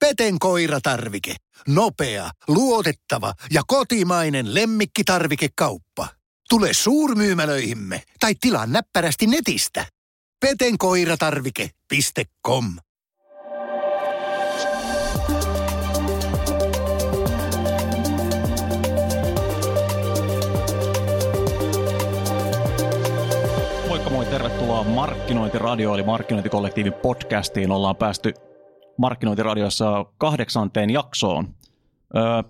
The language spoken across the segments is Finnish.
Peten koiratarvike. Nopea, luotettava ja kotimainen lemmikkitarvikekauppa. Tule suurmyymälöihimme tai tilaa näppärästi netistä. petenkoiratarvike.com Moikka moi, tervetuloa Markkinointiradio eli Markkinointikollektiivin podcastiin. Ollaan päästy Markkinointiradiossa kahdeksanteen jaksoon.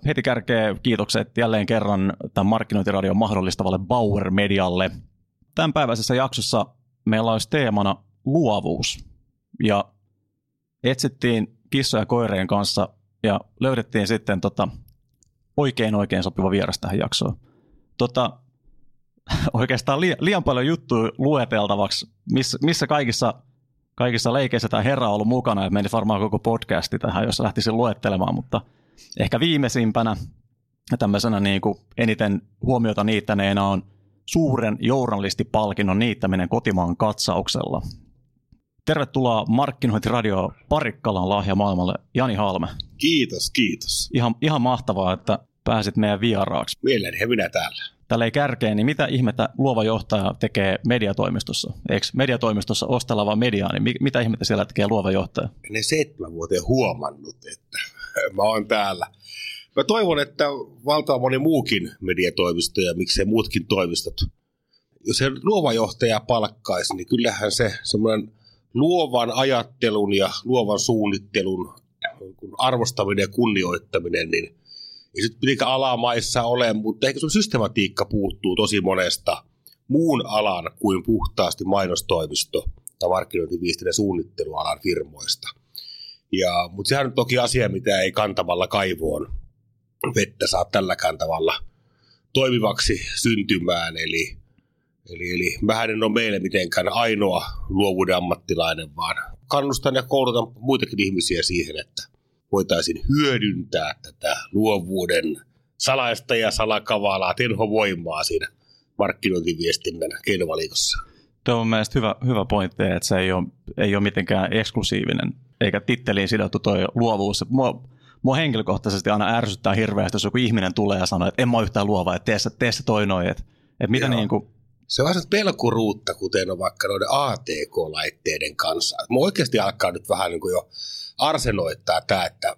Heti kärkee kiitokset jälleen kerran tämän Markkinointiradion mahdollistavalle Bauer Medialle. Tämän päiväisessä jaksossa meillä olisi teemana luovuus. Ja etsittiin kissoja koireen kanssa ja löydettiin sitten tota, oikein oikein sopiva vieras tähän jaksoon. Tota, oikeastaan liian, paljon juttuja lueteltavaksi, missä kaikissa, kaikissa leikeissä tämä herra on ollut mukana, että menisi varmaan koko podcasti tähän, jos lähtisin luettelemaan, mutta ehkä viimeisimpänä tämmöisenä niin kuin eniten huomiota niittäneenä on suuren journalistipalkinnon niittäminen kotimaan katsauksella. Tervetuloa Markkinointiradio Parikkalan lahja maailmalle, Jani Halme. Kiitos, kiitos. Ihan, ihan mahtavaa, että pääsit meidän vieraaksi. Mielelläni minä täällä. Tällä ei kärkeen, niin mitä ihmettä luova johtaja tekee mediatoimistossa? Eikö mediatoimistossa ostelava mediaa, niin mitä ihmettä siellä tekee luova johtaja? Ne seitsemän vuoteen huomannut, että mä oon täällä. Mä toivon, että valtava moni muukin mediatoimisto ja miksei muutkin toimistot, jos se luova johtaja palkkaisi, niin kyllähän se semmoinen luovan ajattelun ja luovan suunnittelun arvostaminen ja kunnioittaminen, niin ei sitten mitenkään alamaissa ole, mutta ehkä sun systematiikka puuttuu tosi monesta muun alan kuin puhtaasti mainostoimisto tai markkinointiviestinnän suunnittelualan firmoista. Ja, mutta sehän on toki asia, mitä ei kantamalla kaivoon vettä saa tälläkään tavalla toimivaksi syntymään. Eli, eli, eli mähän en ole meille mitenkään ainoa luovuuden ammattilainen, vaan kannustan ja koulutan muitakin ihmisiä siihen, että voitaisiin hyödyntää tätä luovuuden salaista ja salakavalaa tenhovoimaa siinä markkinointiviestinnän keinovalikossa. Tuo on mielestäni hyvä, hyvä pointti, että se ei ole, ei ole mitenkään eksklusiivinen, eikä titteliin sidottu tuo luovuus. Mua, mua henkilökohtaisesti aina ärsyttää hirveästi, jos joku ihminen tulee ja sanoo, että en mä ole yhtään luova, että tee, tee se toi noin. Että, että mitä niin kuin... Se on vähän pelkuruutta, kuten on vaikka noiden ATK-laitteiden kanssa. Mä oikeasti alkaa nyt vähän niin kuin jo arsenoittaa tämä, että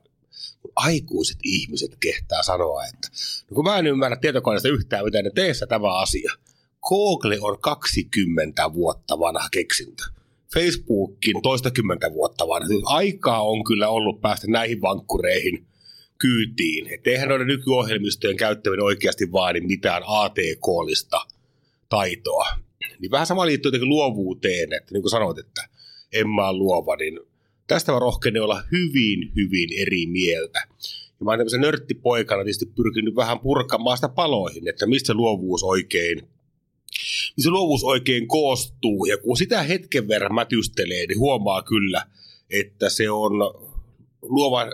aikuiset ihmiset kehtaa sanoa, että no kun mä en ymmärrä tietokoneesta yhtään, miten ne teessä tämä asia. Google on 20 vuotta vanha keksintö. Facebookin toistakymmentä vuotta vanha. Aikaa on kyllä ollut päästä näihin vankkureihin kyytiin. Että eihän noiden nykyohjelmistojen käyttäminen oikeasti vaadi mitään ATK-lista taitoa. Niin vähän sama liittyy jotenkin luovuuteen, että niin kuin sanoit, että en mä luova, niin tästä mä rohkenen olla hyvin, hyvin eri mieltä. Ja mä oon tämmöisen nörttipoikana tietysti pyrkinyt vähän purkamaan sitä paloihin, että mistä luovuus oikein mistä luovuus oikein koostuu. Ja kun sitä hetken verran mätystelee, niin huomaa kyllä, että se on luova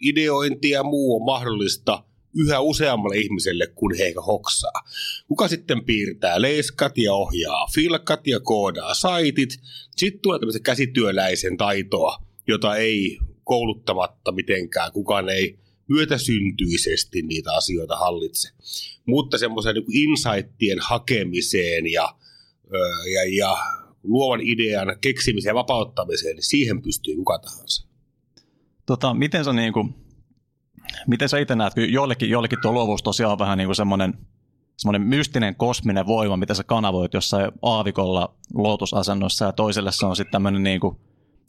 ideointi ja muu on mahdollista yhä useammalle ihmiselle, kun he eikä hoksaa. Kuka sitten piirtää leiskat ja ohjaa filkat ja koodaa saitit. Sitten tulee tämmöisen käsityöläisen taitoa, jota ei kouluttamatta mitenkään, kukaan ei myötäsyntyisesti niitä asioita hallitse. Mutta semmoisen niin insightien hakemiseen ja, ja, ja luovan idean keksimiseen ja vapauttamiseen, niin siihen pystyy kuka tahansa. Tota, miten sä niin kuin, Miten sä itse näet, kun joillekin, joillekin tuo luovuus tosiaan on vähän niin kuin semmoinen, semmoinen mystinen kosminen voima, mitä sä kanavoit jossain aavikolla lootusasennossa ja toiselle se on sitten tämmöinen niin kuin,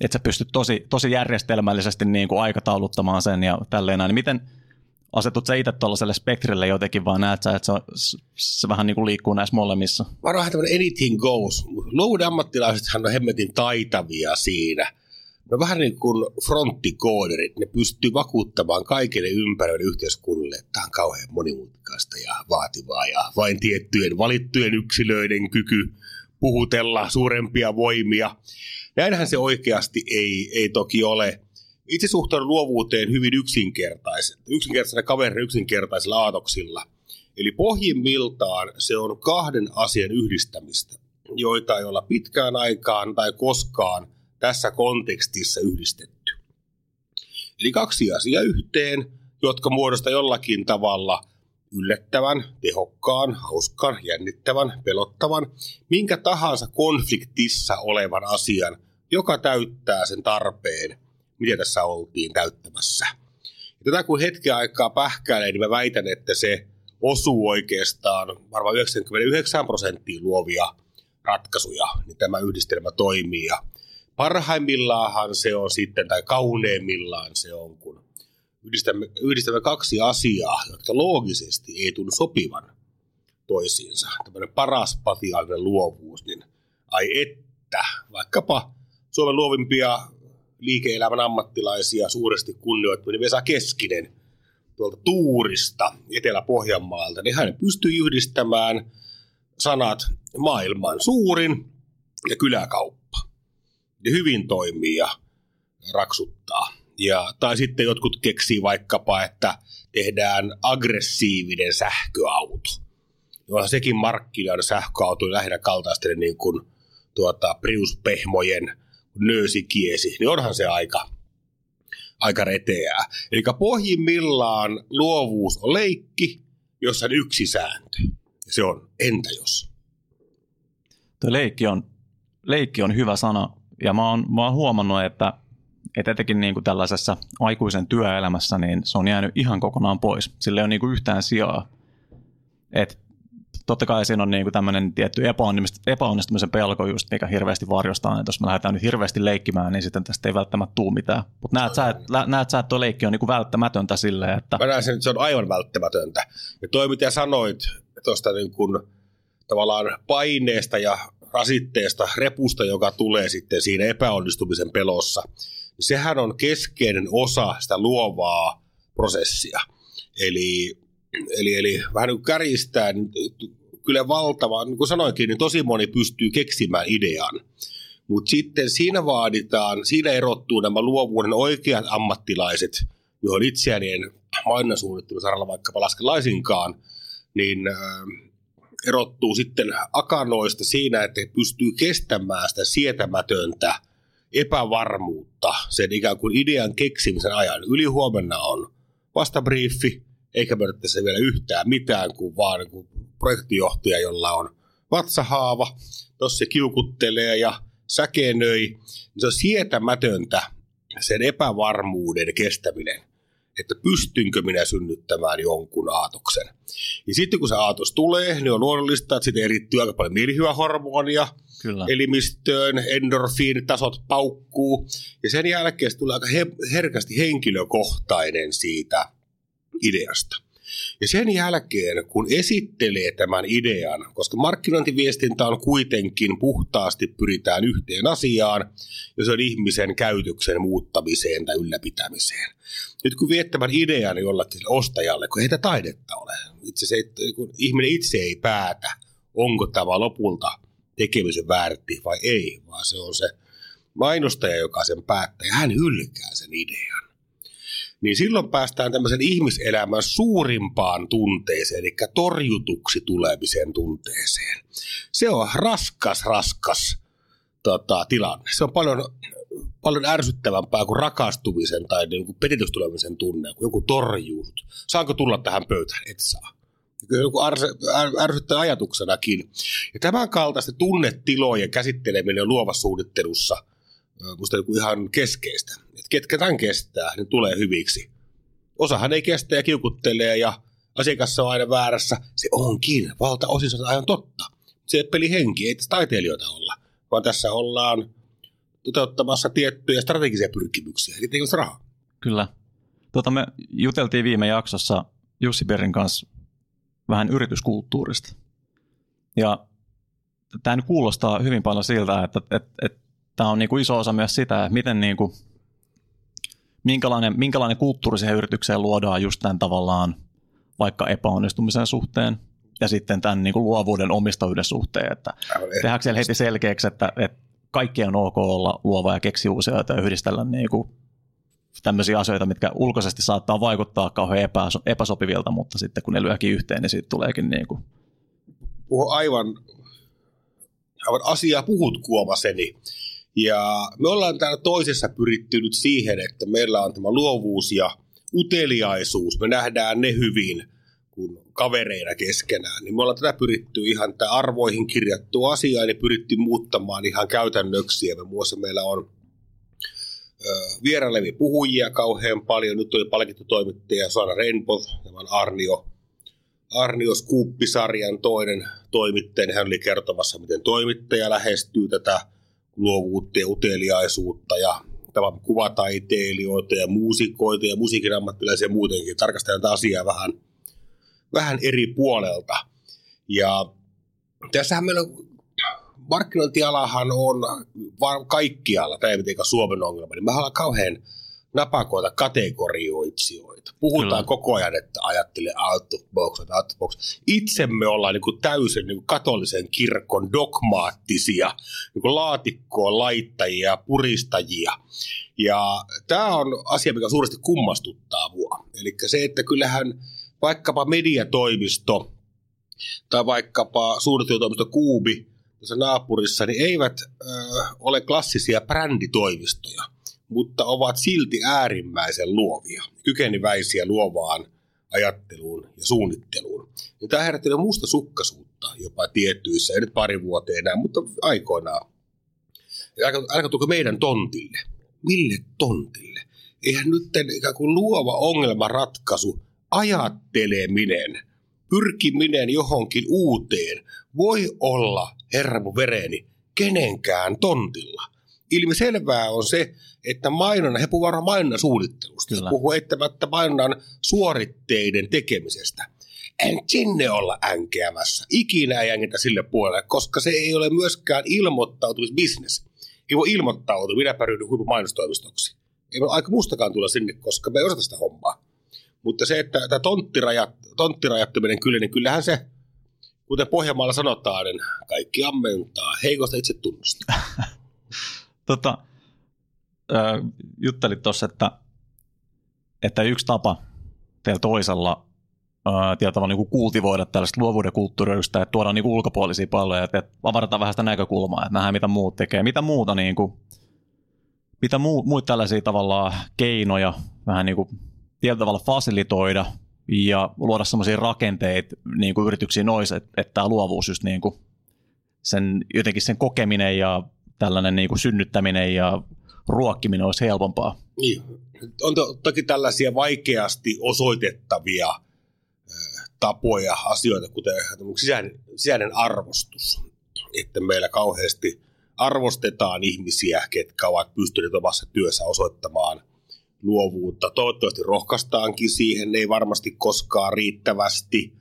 että sä pystyt tosi, tosi järjestelmällisesti niin kuin aikatauluttamaan sen ja tälleen näin. Niin miten asetut sä itse tuollaiselle spektrille jotenkin, vaan näet sä, että se, se vähän niin kuin liikkuu näissä molemmissa? Varmaan tämmöinen anything goes. Luovuuden ammattilaisethan on hemmetin taitavia siinä – No vähän niin kuin fronttikooderit, ne pystyy vakuuttamaan kaikille ympäröille yhteiskunnille, että tämä on kauhean monimutkaista ja vaativaa ja vain tiettyjen valittujen yksilöiden kyky puhutella suurempia voimia. Näinhän se oikeasti ei, ei toki ole. Itse suhtaudun luovuuteen hyvin yksinkertaisen, yksinkertaisena kaverin yksinkertaisilla aatoksilla. Eli pohjimmiltaan se on kahden asian yhdistämistä, joita ei olla pitkään aikaan tai koskaan – tässä kontekstissa yhdistetty. Eli kaksi asiaa yhteen, jotka muodostaa jollakin tavalla yllättävän, tehokkaan, hauskan, jännittävän, pelottavan, minkä tahansa konfliktissa olevan asian, joka täyttää sen tarpeen, mitä tässä oltiin täyttämässä. Ja tätä kun hetken aikaa pähkäilee, niin mä väitän, että se osuu oikeastaan varmaan 99 prosenttia luovia ratkaisuja, niin tämä yhdistelmä toimii. Ja parhaimmillaan se on sitten, tai kauneimmillaan se on, kun yhdistämme, yhdistämme kaksi asiaa, jotka loogisesti ei tunnu sopivan toisiinsa. Tämmöinen paras patiaalinen luovuus, niin ai että, vaikkapa Suomen luovimpia liike-elämän ammattilaisia suuresti kunnioittaminen Vesa Keskinen tuolta Tuurista Etelä-Pohjanmaalta, niin hän pystyy yhdistämään sanat maailman suurin ja kyläkauppa. Hyvin toimii ja raksuttaa. Ja, tai sitten jotkut keksii vaikkapa, että tehdään aggressiivinen sähköauto. Onhan sekin markkinoida sähköauto lähinnä kaltaisten niin kuin, tuota, Prius-pehmojen nöösikiesi, niin onhan se aika, aika reteää. Eli pohjimmillaan luovuus on leikki, jossa on yksi sääntö. Se on entä jos? Tuo leikki on, leikki on hyvä sana, ja mä oon, mä oon huomannut, että et etenkin niin kuin tällaisessa aikuisen työelämässä, niin se on jäänyt ihan kokonaan pois. Sillä ei ole niin kuin yhtään sijaa. Et totta kai siinä on niin kuin tämmöinen tietty epäonnistumisen pelko just, mikä hirveästi varjostaa, että jos me lähdetään nyt hirveästi leikkimään, niin sitten tästä ei välttämättä tule mitään. Mutta näet että, näet sä, että tuo leikki on niin kuin välttämätöntä silleen, että... Mä näen sen, että se on aivan välttämätöntä. Ja toi, mitä sanoit tuosta niin kuin, tavallaan paineesta ja rasitteesta, repusta, joka tulee sitten siinä epäonnistumisen pelossa, niin sehän on keskeinen osa sitä luovaa prosessia. Eli, eli, eli vähän niin kuin kärjistää, niin kyllä valtava, niin kuin sanoinkin, niin tosi moni pystyy keksimään idean. Mutta sitten siinä vaaditaan, siinä erottuu nämä luovuuden oikeat ammattilaiset, johon itseäni en mainonnasuunnittelusaralla vaikkapa laske laisinkaan, niin äh, erottuu sitten akanoista siinä, että he pystyy kestämään sitä sietämätöntä epävarmuutta sen ikään kuin idean keksimisen ajan. Ylihuomenna on vastabriefi, eikä periaatteessa vielä yhtään mitään, kuin vaan niin kuin projektijohtaja, jolla on vatsahaava, tuossa se kiukuttelee ja säkenöi. Niin se on sietämätöntä sen epävarmuuden kestäminen että pystynkö minä synnyttämään jonkun aatoksen. Ja sitten kun se aatos tulee, niin on luonnollista, että sitten erittyy aika paljon mielihyvähormonia Kyllä. elimistöön, endorfiinitasot paukkuu, ja sen jälkeen se tulee aika he- herkästi henkilökohtainen siitä ideasta. Ja sen jälkeen, kun esittelee tämän idean, koska markkinointiviestintä on kuitenkin puhtaasti pyritään yhteen asiaan, ja se on ihmisen käytöksen muuttamiseen tai ylläpitämiseen. Nyt kun viet tämän idean jollakin ostajalle, kun ei tätä taidetta ole, itse se, kun ihminen itse ei päätä, onko tämä lopulta tekemisen väärti vai ei, vaan se on se mainostaja, joka sen päättää, ja hän hylkää sen idean niin silloin päästään tämmöisen ihmiselämän suurimpaan tunteeseen, eli torjutuksi tulemisen tunteeseen. Se on raskas, raskas tota, tilanne. Se on paljon, paljon ärsyttävämpää kuin rakastumisen tai niin kuin petitystulemisen tunne, kun joku torjuu. Saanko tulla tähän pöytään? Et saa. Joku arse, ärsyttää ajatuksenakin. Ja tämän kaltaisten tunnetilojen käsitteleminen luovassa suunnittelussa – musta joku ihan keskeistä. Et ketkä tämän kestää, niin tulee hyviksi. Osahan ei kestä ja kiukuttelee ja asiakas on aina väärässä. Se onkin, valtaosin se on aivan totta. Se peli henki, ei tässä taiteilijoita olla, vaan tässä ollaan toteuttamassa tiettyjä strategisia pyrkimyksiä, eli tekemässä rahaa. Kyllä. Tuota, me juteltiin viime jaksossa Jussi Berin kanssa vähän yrityskulttuurista. Ja tämä kuulostaa hyvin paljon siltä, että, että, että tämä on niin kuin iso osa myös sitä, että miten niin kuin, minkälainen, minkälainen kulttuuri siihen yritykseen luodaan just tämän tavallaan vaikka epäonnistumisen suhteen ja sitten tämän niin kuin luovuuden omistajuuden suhteen, että tehdäänkö siellä heti selkeäksi, että, että kaikkien on ok olla luova ja keksi uusia ja yhdistellä niin kuin tämmöisiä asioita, mitkä ulkoisesti saattaa vaikuttaa kauhean epäsopivilta, mutta sitten kun ne lyökin yhteen, niin siitä tuleekin niin kuin... Puhu aivan, aivan asiaa puhut kuomaseni. Ja me ollaan täällä toisessa pyritty nyt siihen, että meillä on tämä luovuus ja uteliaisuus. Me nähdään ne hyvin kuin kavereina keskenään. Niin me ollaan tätä pyritty ihan tämä arvoihin kirjattu asia, niin pyritty muuttamaan ihan käytännöksi. Ja me muassa meillä on vierailevia puhujia kauhean paljon. Nyt oli palkittu toimittaja Sara Rainbow, tämän Arnio, Arnio Skuuppisarjan toinen toimittaja. Hän oli kertomassa, miten toimittaja lähestyy tätä luovuutta ja uteliaisuutta ja kuvataiteilijoita ja muusikoita ja musiikin ammattilaisia muutenkin. Tarkastellaan tätä asiaa vähän, vähän eri puolelta. Ja tässähän meillä markkinointialahan on vaan kaikkialla, tämä ei mitenkään Suomen ongelma, niin me ollaan kauhean napakoita kategorioitsijoita. Puhutaan Kyllä. koko ajan, että ajattelee out of box, out of box. Itse me ollaan niin kuin täysin niin kuin katolisen kirkon dogmaattisia niin kuin laatikkoon laittajia, puristajia. Ja tämä on asia, mikä suuresti kummastuttaa mua. Eli se, että kyllähän vaikkapa mediatoimisto tai vaikkapa suunnittelutoimisto Kuubi tässä naapurissa, niin eivät ö, ole klassisia bränditoimistoja – mutta ovat silti äärimmäisen luovia, kykeneväisiä luovaan ajatteluun ja suunnitteluun. Ja tämä herättelee muusta sukkaisuutta jopa tiettyissä, ei nyt pari vuoteen enää, mutta aikoinaan. Aika tuko meidän tontille. Mille tontille? Eihän nyt ikään kuin luova ongelmanratkaisu, ajatteleminen, pyrkiminen johonkin uuteen voi olla, herra mun vereni, kenenkään tontilla. Ilmiselvää on se, että mainonnan, he puhuvat varmaan mainonnan suunnittelusta, Kyllä. puhuu eittämättä mainonnan suoritteiden tekemisestä. En sinne olla änkeämässä. Ikinä ei ängetä sille puolelle, koska se ei ole myöskään ilmoittautumisbisnes. Ei voi ilmoittautua, minä ryhdyn huipun mainostoimistoksi. Ei ole aika mustakaan tulla sinne, koska me ei osata sitä hommaa. Mutta se, että tämä tonttirajat, tonttirajattominen kyllä, niin kyllähän se, kuten Pohjanmaalla sanotaan, niin kaikki ammentaa heikosta itse tunnusta. tota, juttelit tuossa, että, että yksi tapa teillä toisella tietyllä niin kultivoida tällaista luovuuden kulttuuriystä, että tuodaan niin ulkopuolisia palloja, että, avarataan vähän sitä näkökulmaa, että nähdään mitä muut tekee. Mitä muuta, niin kuin, mitä muu, muita tällaisia tavallaan keinoja vähän niin kuin tietyllä tavalla fasilitoida ja luoda sellaisia rakenteita niin kuin yrityksiin noissa, että, että tämä luovuus just niin kuin sen, jotenkin sen kokeminen ja tällainen niin kuin synnyttäminen ja ruokkiminen olisi helpompaa. Niin. On to, toki tällaisia vaikeasti osoitettavia tapoja, asioita, kuten sisäinen, sisäinen arvostus. Että meillä kauheasti arvostetaan ihmisiä, ketkä ovat pystyneet omassa työssä osoittamaan luovuutta. Toivottavasti rohkaistaankin siihen, ei varmasti koskaan riittävästi.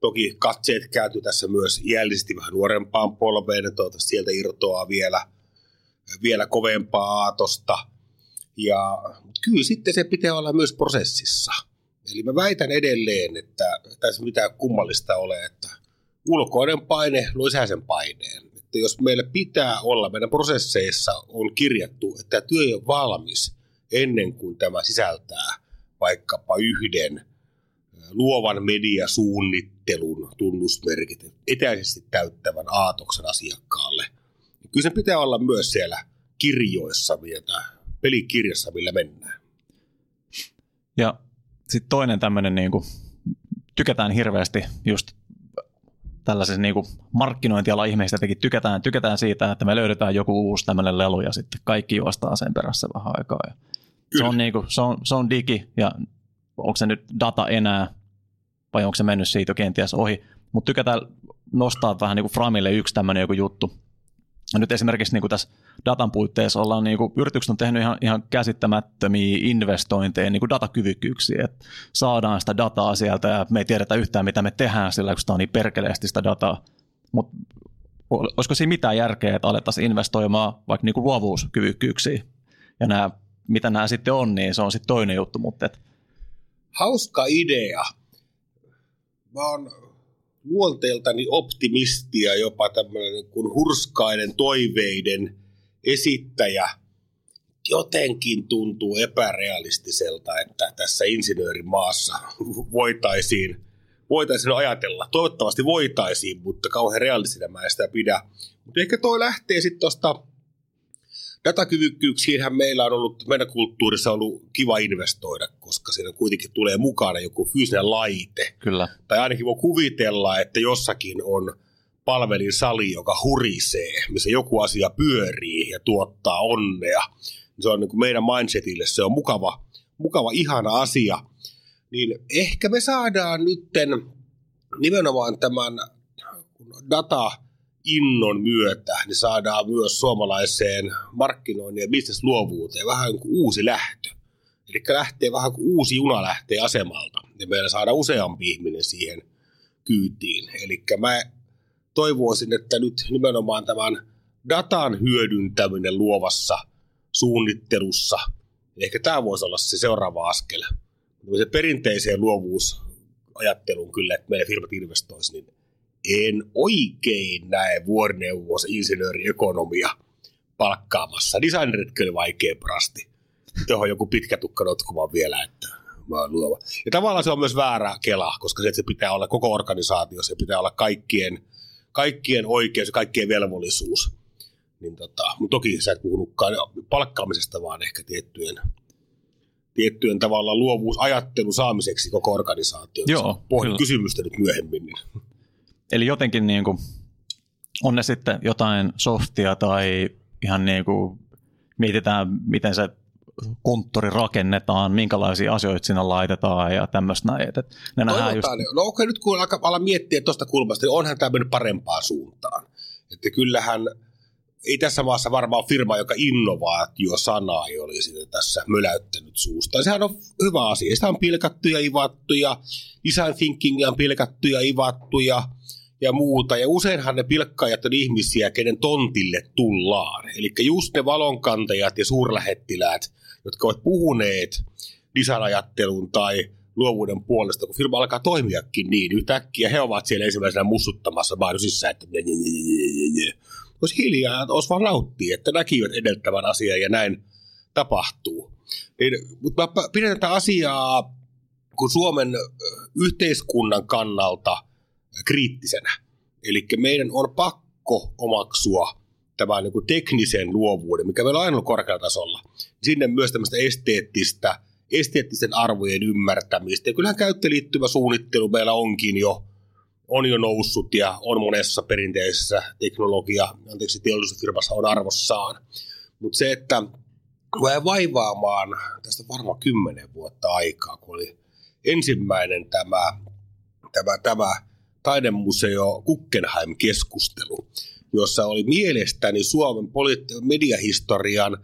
Toki katseet kääntyy tässä myös iällisesti vähän nuorempaan polveen, toivottavasti sieltä irtoaa vielä – vielä kovempaa aatosta. Ja, kyllä sitten se pitää olla myös prosessissa. Eli mä väitän edelleen, että tässä mitään kummallista ole, että ulkoinen paine luo sisäisen paineen. Että jos meillä pitää olla, meidän prosesseissa on kirjattu, että työ on valmis ennen kuin tämä sisältää vaikkapa yhden luovan mediasuunnittelun tunnusmerkit etäisesti täyttävän aatoksen asiakkaalle – kyllä se pitää olla myös siellä kirjoissa, mitä, pelikirjassa, millä mennään. Ja sitten toinen tämmöinen, niin kuin, tykätään hirveästi just tällaisessa niin markkinointiala ihmeistä jotenkin tykätään, tykätään siitä, että me löydetään joku uusi tämmöinen lelu ja sitten kaikki juostaa sen perässä vähän aikaa. Ja se, on niin kuin, se, on, se on digi ja onko se nyt data enää vai onko se mennyt siitä jo kenties ohi. Mutta tykätään nostaa vähän niin kuin Framille yksi tämmöinen joku juttu, nyt esimerkiksi niin kuin tässä datan puitteissa ollaan, niin kuin, yritykset on tehnyt ihan, ihan käsittämättömiä investointeja niin kuin datakyvykkyyksiä, että saadaan sitä dataa sieltä ja me ei tiedetä yhtään, mitä me tehdään sillä, kun sitä on niin perkeleesti sitä dataa. Mutta olisiko siinä mitään järkeä, että alettaisiin investoimaan vaikka niin kuin luovuuskyvykkyyksiin ja nämä, mitä nämä sitten on, niin se on sitten toinen juttu. Mutta et... Hauska idea. Mä oon luonteeltani optimisti ja jopa tämmöinen niin kuin hurskainen toiveiden esittäjä. Jotenkin tuntuu epärealistiselta, että tässä insinöörimaassa voitaisiin, voitaisiin ajatella. Toivottavasti voitaisiin, mutta kauhean realistina mä en sitä pidä. Mutta ehkä toi lähtee sitten tuosta datakyvykkyyksiinhän meillä on ollut, meidän kulttuurissa on ollut kiva investoida, koska siinä kuitenkin tulee mukana joku fyysinen laite. Kyllä. Tai ainakin voi kuvitella, että jossakin on palvelin sali, joka hurisee, missä joku asia pyörii ja tuottaa onnea. Se on niin kuin meidän mindsetille, se on mukava, mukava ihana asia. Niin ehkä me saadaan nytten nimenomaan tämän data innon myötä, niin saadaan myös suomalaiseen markkinoinnin ja bisnesluovuuteen vähän niin kuin uusi lähtö. Eli lähtee vähän kuin uusi juna lähtee asemalta ja meillä saadaan useampi ihminen siihen kyytiin. Eli mä toivoisin, että nyt nimenomaan tämän datan hyödyntäminen luovassa suunnittelussa, ehkä tämä voisi olla se seuraava askel. Se perinteiseen luovuusajatteluun kyllä, että meidän firmat investoisivat, niin en oikein näe vuorineuvos insinööriekonomia palkkaamassa. Designeritkin oli vaikea prasti. Tuohon joku pitkä tukka notkumaan vielä, että mä oon luova. Ja tavallaan se on myös väärä kela, koska se, että se pitää olla koko organisaatio, se pitää olla kaikkien, kaikkien oikeus ja kaikkien velvollisuus. Niin tota, mutta toki sä et puhunutkaan palkkaamisesta, vaan ehkä tiettyjen, tiettyjen tavalla luovuusajattelun saamiseksi koko organisaatioon. Joo, Pohdin kysymystä nyt myöhemmin. Niin. Eli jotenkin niin kuin, on ne sitten jotain softia tai ihan niin kuin mietitään, miten se konttori rakennetaan, minkälaisia asioita sinne laitetaan ja tämmöistä näin. Että ne nähdään just... No okei, nyt kun ala miettiä tuosta kulmasta, niin onhan tämä mennyt parempaan suuntaan. Että kyllähän ei tässä maassa varmaan firma, joka innovaatio-sanaa ei olisi tässä möläyttänyt suusta. Sehän on hyvä asia. Sitä on pilkattu ja ivattu ja design thinkingia on pilkattu ja ivattu ja ja muuta. Ja useinhan ne pilkkaajat on ihmisiä, kenen tontille tullaan. Eli just ne valonkantajat ja suurlähettiläät, jotka ovat puhuneet design tai luovuuden puolesta, kun firma alkaa toimiakin niin yhtäkkiä, he ovat siellä ensimmäisenä mussuttamassa mainosissa, että olisi hiljaa, olisi vaan nauttia, että näkivät edeltävän asian ja näin tapahtuu. Niin, mutta mä pidän tätä asiaa kun Suomen yhteiskunnan kannalta – kriittisenä. Eli meidän on pakko omaksua tämä niin teknisen luovuuden, mikä meillä on aina korkealla tasolla. Sinne myös tämmöistä esteettistä, esteettisten arvojen ymmärtämistä. Ja kyllähän käyttöliittyvä suunnittelu meillä onkin jo, on jo noussut ja on monessa perinteisessä teknologia, anteeksi, teollisuusfirmassa on arvossaan. Mutta se, että mä vaivaamaan tästä varmaan kymmenen vuotta aikaa, kun oli ensimmäinen tämä, tämä, tämä taidemuseo Guggenheim-keskustelu, jossa oli mielestäni Suomen poliitt- mediahistorian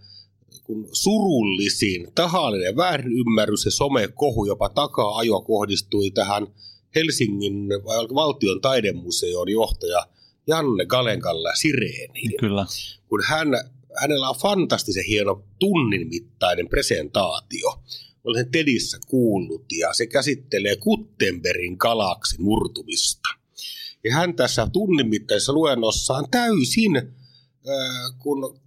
kun surullisin tahallinen väärinymmärrys ja somekohu jopa takaa-ajo kohdistui tähän Helsingin valtion taidemuseon johtaja Janne Galenkalla Sireeniin. Kyllä. Kun hän, hänellä on fantastisen hieno tunnin mittainen presentaatio – olen Tedissä kuullut ja se käsittelee Kuttenbergin galaksin murtumista. Ja hän tässä tunnin mittaisessa luennossaan täysin, äh, kun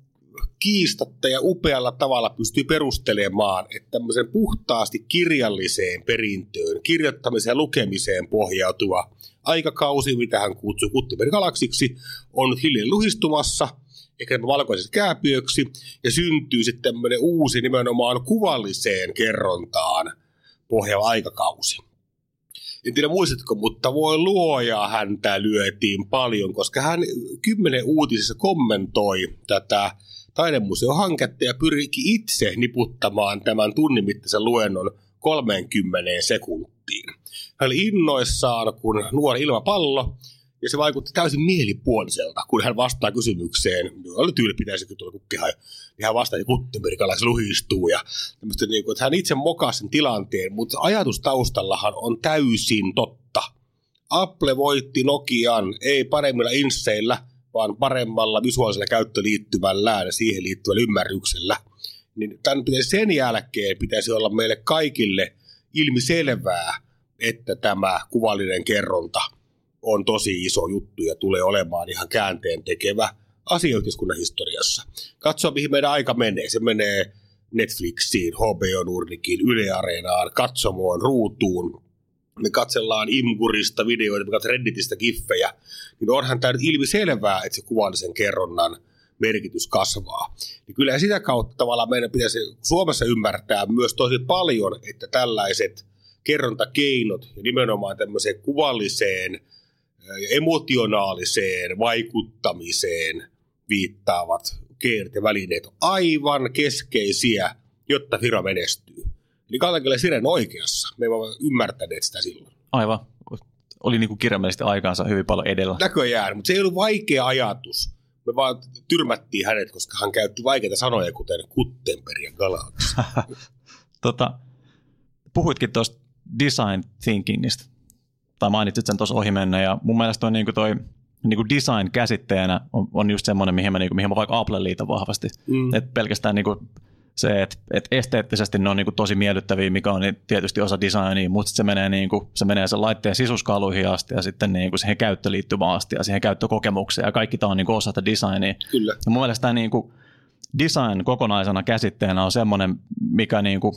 kiistatta ja upealla tavalla pystyy perustelemaan, että tämmöisen puhtaasti kirjalliseen perintöön, kirjoittamiseen ja lukemiseen pohjautuva aikakausi, mitä hän kutsui Kuttenbergin galaksiksi, on hiljalleen luhistumassa – ehkä valkoiseksi kääpiöksi, ja syntyy sitten tämmöinen uusi nimenomaan kuvalliseen kerrontaan pohjaava aikakausi. En tiedä muistatko, mutta voi luoja häntä lyötiin paljon, koska hän kymmenen uutisissa kommentoi tätä taidemuseohanketta ja pyrki itse niputtamaan tämän tunnin mittaisen luennon 30 sekuntiin. Hän oli innoissaan, kun nuori ilmapallo ja se vaikutti täysin mielipuoliselta, kun hän vastaa kysymykseen, oli tyyli pitäisikö tuolla kukkiha, niin hän vastaa, että kuttenbergalais luhistuu ja tämmöistä, niin kuin, että hän itse mokaa sen tilanteen, mutta ajatus taustallahan on täysin totta. Apple voitti Nokian ei paremmilla inseillä, vaan paremmalla visuaalisella käyttöliittymällä ja siihen liittyvällä ymmärryksellä. Niin tämän pitäisi, sen jälkeen pitäisi olla meille kaikille ilmiselvää, että tämä kuvallinen kerronta – on tosi iso juttu ja tulee olemaan ihan käänteen tekevä asia historiassa. Katsoa, mihin meidän aika menee. Se menee Netflixiin, HBO Nordikin, Yle Areenaan, katsomoon, ruutuun, me katsellaan Imgurista videoita, me katsellaan Redditistä giffejä, niin onhan tämä nyt ilmi selvää, että se kuvallisen kerronnan merkitys kasvaa. Niin kyllä sitä kautta tavallaan meidän pitäisi Suomessa ymmärtää myös tosi paljon, että tällaiset kerrontakeinot ja nimenomaan tämmöiseen kuvalliseen emotionaaliseen vaikuttamiseen viittaavat keinot ja välineet on aivan keskeisiä, jotta firma menestyy. Eli Kaltakille Siren oikeassa. Me emme ymmärtäneet sitä silloin. Aivan. Oli niin kuin kirjaimellisesti aikaansa hyvin paljon edellä. Näköjään, mutta se ei ollut vaikea ajatus. Me vaan tyrmättiin hänet, koska hän käytti vaikeita sanoja, kuten Kuttenberg ja Galax. tota, puhuitkin tuosta design thinkingista, tai mainitsit sen tuossa ohi mennä, ja mun mielestä on niinku toi niinku design käsitteenä on, on just semmoinen, mihin mä, niinku, mihin mä vaikka Apple liitän vahvasti. Mm. Et pelkästään niinku se, että et esteettisesti ne on niinku tosi miellyttäviä, mikä on niin tietysti osa designia, mutta se menee, niinku, se menee sen laitteen sisuskaluihin asti ja sitten niinku siihen käyttöliittymään asti ja siihen käyttökokemukseen ja kaikki tämä on niinku osa tätä designia. Kyllä. Ja mun mielestä tämä niinku design kokonaisena käsitteenä on semmoinen, mikä niinku,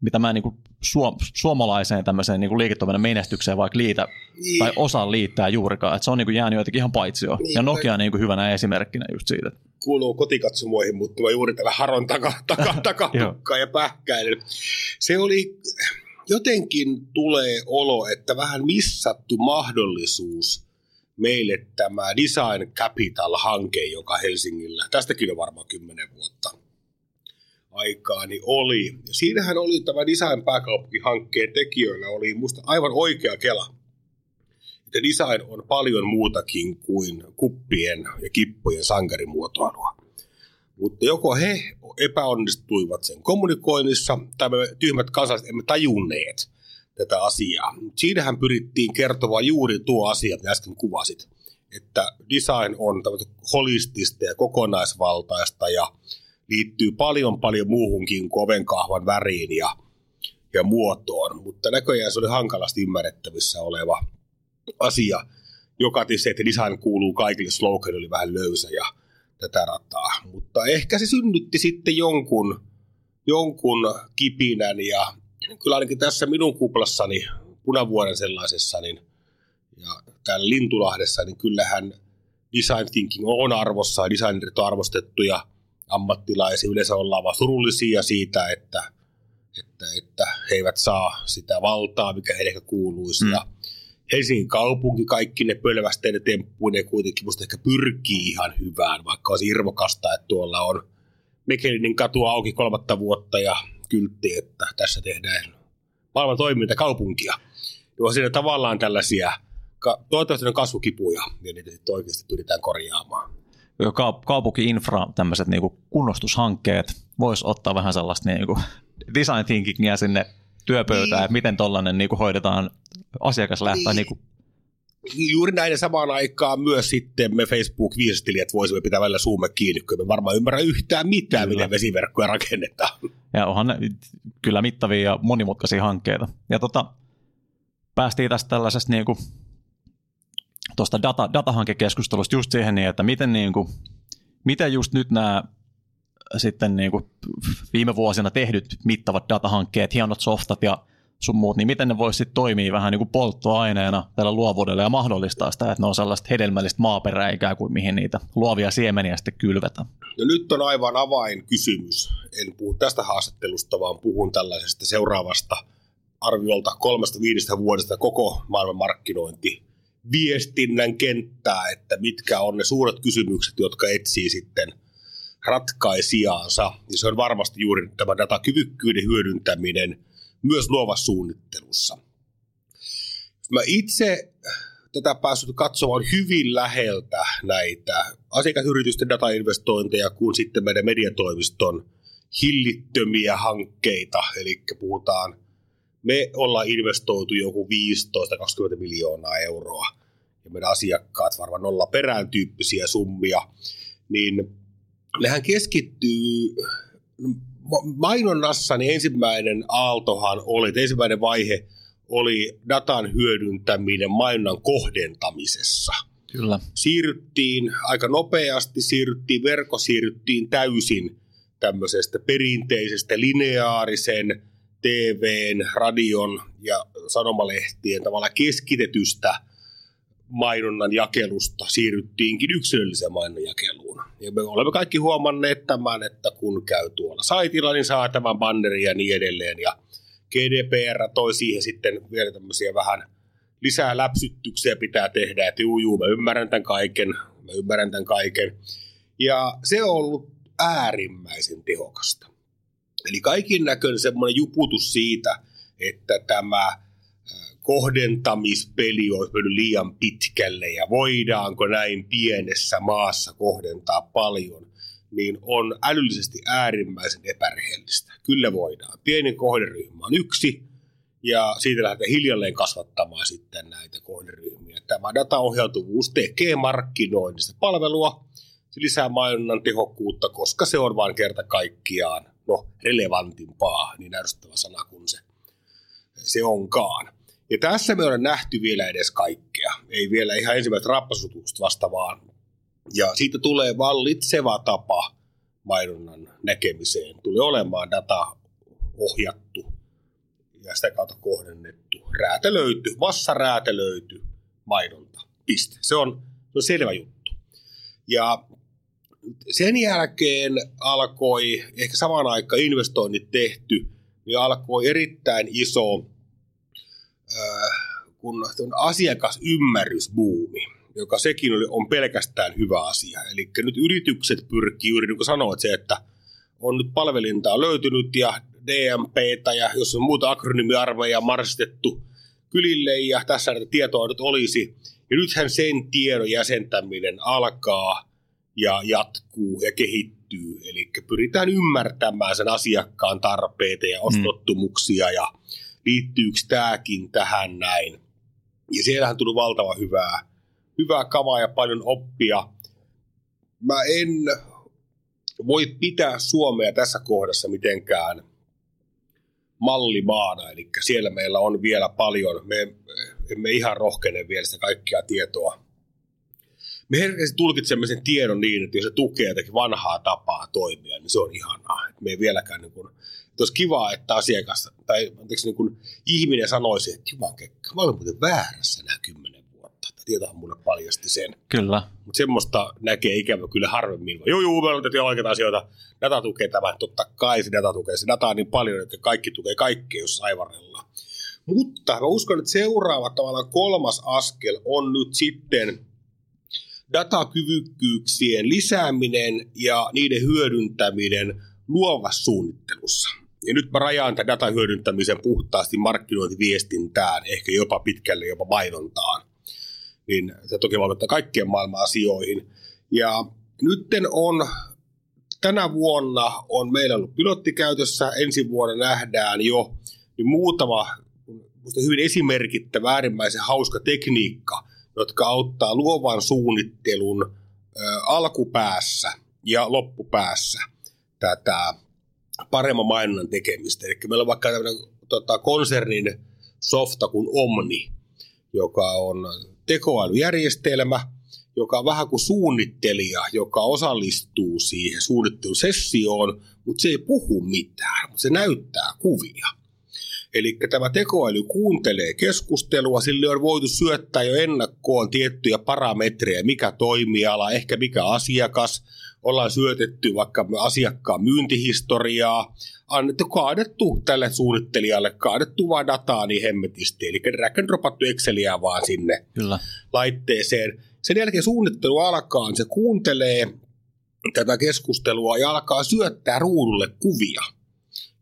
mitä mä niinku suom- suomalaiseen tämmöiseen niinku liiketoiminnan menestykseen vaikka liitä Niin. tai osaan liittää juurikaan. Et se on niinku jäänyt jotenkin ihan paitsi jo. Niin, ja Nokia on niinku hyvänä esimerkkinä just siitä. kuuluu kotikatsomoihin, mutta mä juuri tällä haron taka, taka, takatukkaa ja pähkäilen. Se oli, jotenkin tulee olo, että vähän missattu mahdollisuus meille tämä Design Capital-hanke, joka Helsingillä, tästäkin on varmaan kymmenen vuotta aikaa, niin oli. Ja siinähän oli tämä Design pääkaupunkihankkeen tekijöillä oli musta aivan oikea kela. Että design on paljon muutakin kuin kuppien ja kippojen sankarimuotoilua. Mutta joko he epäonnistuivat sen kommunikoinnissa, tai me tyhmät kansalaiset emme tajunneet tätä asiaa. Siinähän pyrittiin kertomaan juuri tuo asia, mitä äsken kuvasit. Että design on holistista ja kokonaisvaltaista ja liittyy paljon paljon muuhunkin kuin ovenkahvan väriin ja, ja muotoon. Mutta näköjään se oli hankalasti ymmärrettävissä oleva asia. Joka tietysti, että design kuuluu kaikille, slogan oli vähän löysä ja tätä rataa. Mutta ehkä se synnytti sitten jonkun, jonkun kipinän ja kyllä ainakin tässä minun kuplassani, punavuoden sellaisessa, niin, ja täällä Lintulahdessa, niin kyllähän design thinking on arvossa ja designerit on arvostettuja ammattilaisia. Yleensä ollaan vaan surullisia siitä, että, että, että he eivät saa sitä valtaa, mikä heille ehkä kuuluisi. Mm. Ja Helsingin kaupunki kaikki ne pölvästeiden temppuineen kuitenkin musta ehkä pyrkii ihan hyvään, vaikka olisi irvokasta, että tuolla on Mekelinin katu auki kolmatta vuotta ja kyltti, että tässä tehdään maailman toiminta kaupunkia. Ja on siinä tavallaan tällaisia, toivottavasti ne on kasvukipuja, ja niitä sitten oikeasti pyritään korjaamaan. Ka- kaupunki-infra, tämmöiset niinku kunnostushankkeet, voisi ottaa vähän sellaista niinku design thinkingia sinne työpöytään, niin. että miten tollainen niinku hoidetaan asiakaslähtöä. Niin. Niinku. Juuri näin samaan aikaan myös sitten me Facebook-viestilijät voisimme pitää välillä suumme kiinni, kun me varmaan ymmärrä yhtään mitään, kyllä. miten vesiverkkoja rakennetaan. Ja onhan ne kyllä mittavia ja monimutkaisia hankkeita. Ja tota, päästiin tästä tällaisesta niinku, tuosta data, datahankekeskustelusta just siihen, niin, että miten, niinku, miten just nyt nämä sitten niinku viime vuosina tehdyt mittavat datahankkeet, hienot softat ja sun muut, niin miten ne voisi toimia vähän niin kuin polttoaineena tällä luovuudella ja mahdollistaa sitä, että ne on sellaista hedelmällistä maaperää ikään kuin mihin niitä luovia siemeniä sitten kylvetään. No nyt on aivan avainkysymys. En puhu tästä haastattelusta, vaan puhun tällaisesta seuraavasta arviolta kolmesta viidestä vuodesta koko maailman markkinointi viestinnän kenttää, että mitkä on ne suuret kysymykset, jotka etsii sitten ratkaisijaansa. Ja se on varmasti juuri tämä datakyvykkyyden hyödyntäminen myös luovassa suunnittelussa. Mä itse tätä päässyt katsomaan hyvin läheltä näitä asiakasyritysten datainvestointeja kuin sitten meidän mediatoimiston hillittömiä hankkeita. Eli puhutaan, me ollaan investoitu joku 15-20 miljoonaa euroa ja meidän asiakkaat varmaan nolla perään tyyppisiä summia, niin nehän keskittyy mainonnassa niin ensimmäinen aaltohan oli, että ensimmäinen vaihe oli datan hyödyntäminen mainonnan kohdentamisessa. Kyllä. Siirryttiin aika nopeasti, siirryttiin verkko, siirryttiin täysin tämmöisestä perinteisestä lineaarisen TVn, radion ja sanomalehtien tavalla keskitetystä mainonnan jakelusta siirryttiinkin yksilölliseen mainonnan jakeluun. Ja me olemme kaikki huomanneet tämän, että kun käy tuolla saitilla, niin saa tämän bannerin ja niin edelleen. Ja GDPR toi siihen sitten vielä tämmöisiä vähän lisää läpsytyksiä pitää tehdä, että juu, juu, mä ymmärrän tämän kaiken, mä ymmärrän tämän kaiken. Ja se on ollut äärimmäisen tehokasta. Eli kaikin näköinen semmoinen juputus siitä, että tämä kohdentamispeli olisi mennyt liian pitkälle ja voidaanko näin pienessä maassa kohdentaa paljon, niin on älyllisesti äärimmäisen epärehellistä. Kyllä voidaan. Pieni kohderyhmä on yksi, ja siitä lähdetään hiljalleen kasvattamaan sitten näitä kohderyhmiä. Tämä dataohjautuvuus tekee markkinoinnista palvelua, se lisää mainonnan tehokkuutta, koska se on vain kerta kaikkiaan no, relevantimpaa, niin ärsyttävä sana kuin se, se onkaan. Ja tässä me ollaan nähty vielä edes kaikkea. Ei vielä ihan ensimmäiset rappasutukset vasta vaan. Ja siitä tulee vallitseva tapa mainonnan näkemiseen. Tulee olemaan data ohjattu ja sitä kautta kohdennettu, räätälöity, massa räätälöity mainonta. Piste. Se on, se on selvä juttu. Ja sen jälkeen alkoi, ehkä samaan aikaan investoinnit tehty, niin alkoi erittäin iso äh, asiakasymmärrysbuumi, joka sekin oli, on pelkästään hyvä asia. Eli nyt yritykset pyrkii juuri niin kuin sanoit se, että on nyt palvelintaa löytynyt ja DMPtä ja jos on muuta akronymiarmeja marstettu kylille ja tässä tietoa nyt olisi. Ja nythän sen tiedon jäsentäminen alkaa ja jatkuu ja kehittyy. Eli pyritään ymmärtämään sen asiakkaan tarpeita ja ostottumuksia mm. ja liittyykö tämäkin tähän näin. Ja siellähän tuli valtava hyvää, hyvää kamaa ja paljon oppia. Mä en voi pitää Suomea tässä kohdassa mitenkään mallimaana, eli siellä meillä on vielä paljon, me emme ihan rohkene vielä sitä kaikkia tietoa. Me herkästi tulkitsemme sen tiedon niin, että jos se tukee jotakin vanhaa tapaa toimia, niin se on ihanaa. me ei vieläkään, niin kuin, että olisi kiva, että asiakas tai anteeksi, niin kuin ihminen sanoisi, että jumankekka, mä olen muuten väärässä nämä kymmenen vuotta. Tietohan mulle paljasti sen. Kyllä. Mutta semmoista näkee ikävä kyllä harvemmin. Joo, joo, me olemme oikeita asioita. Data tukee tämän, totta kai se data tukee. Se data on niin paljon, että kaikki tukee kaikkea, jos aivarellaan. Mutta mä uskon, että seuraava tavallaan kolmas askel on nyt sitten datakyvykkyyksien lisääminen ja niiden hyödyntäminen luovassa suunnittelussa. Ja nyt mä rajaan tämän datan hyödyntämisen puhtaasti markkinointiviestintään, ehkä jopa pitkälle jopa mainontaan. Niin se toki vaikuttaa kaikkien maailman asioihin. Ja nytten on tänä vuonna on meillä ollut pilottikäytössä, ensi vuonna nähdään jo niin muutama hyvin esimerkittävä, äärimmäisen hauska tekniikka, jotka auttaa luovan suunnittelun alkupäässä ja loppupäässä tätä paremman mainonnan tekemistä. Eli meillä on vaikka tämmöinen tota, konsernin softa kuin Omni, joka on tekoälyjärjestelmä, joka on vähän kuin suunnittelija, joka osallistuu siihen suunnittelusessioon, mutta se ei puhu mitään, mutta se näyttää kuvia. Eli tämä tekoäly kuuntelee keskustelua, sille on voitu syöttää jo ennakkoon tiettyjä parametreja, mikä toimiala, ehkä mikä asiakas, ollaan syötetty vaikka asiakkaan myyntihistoriaa, annettu, kaadettu tälle suunnittelijalle, kaadettu vaan dataa niin hemmetisti, eli drag and dropattu Exceliä vaan sinne Kyllä. laitteeseen. Sen jälkeen suunnittelu alkaa, se kuuntelee tätä keskustelua ja alkaa syöttää ruudulle kuvia,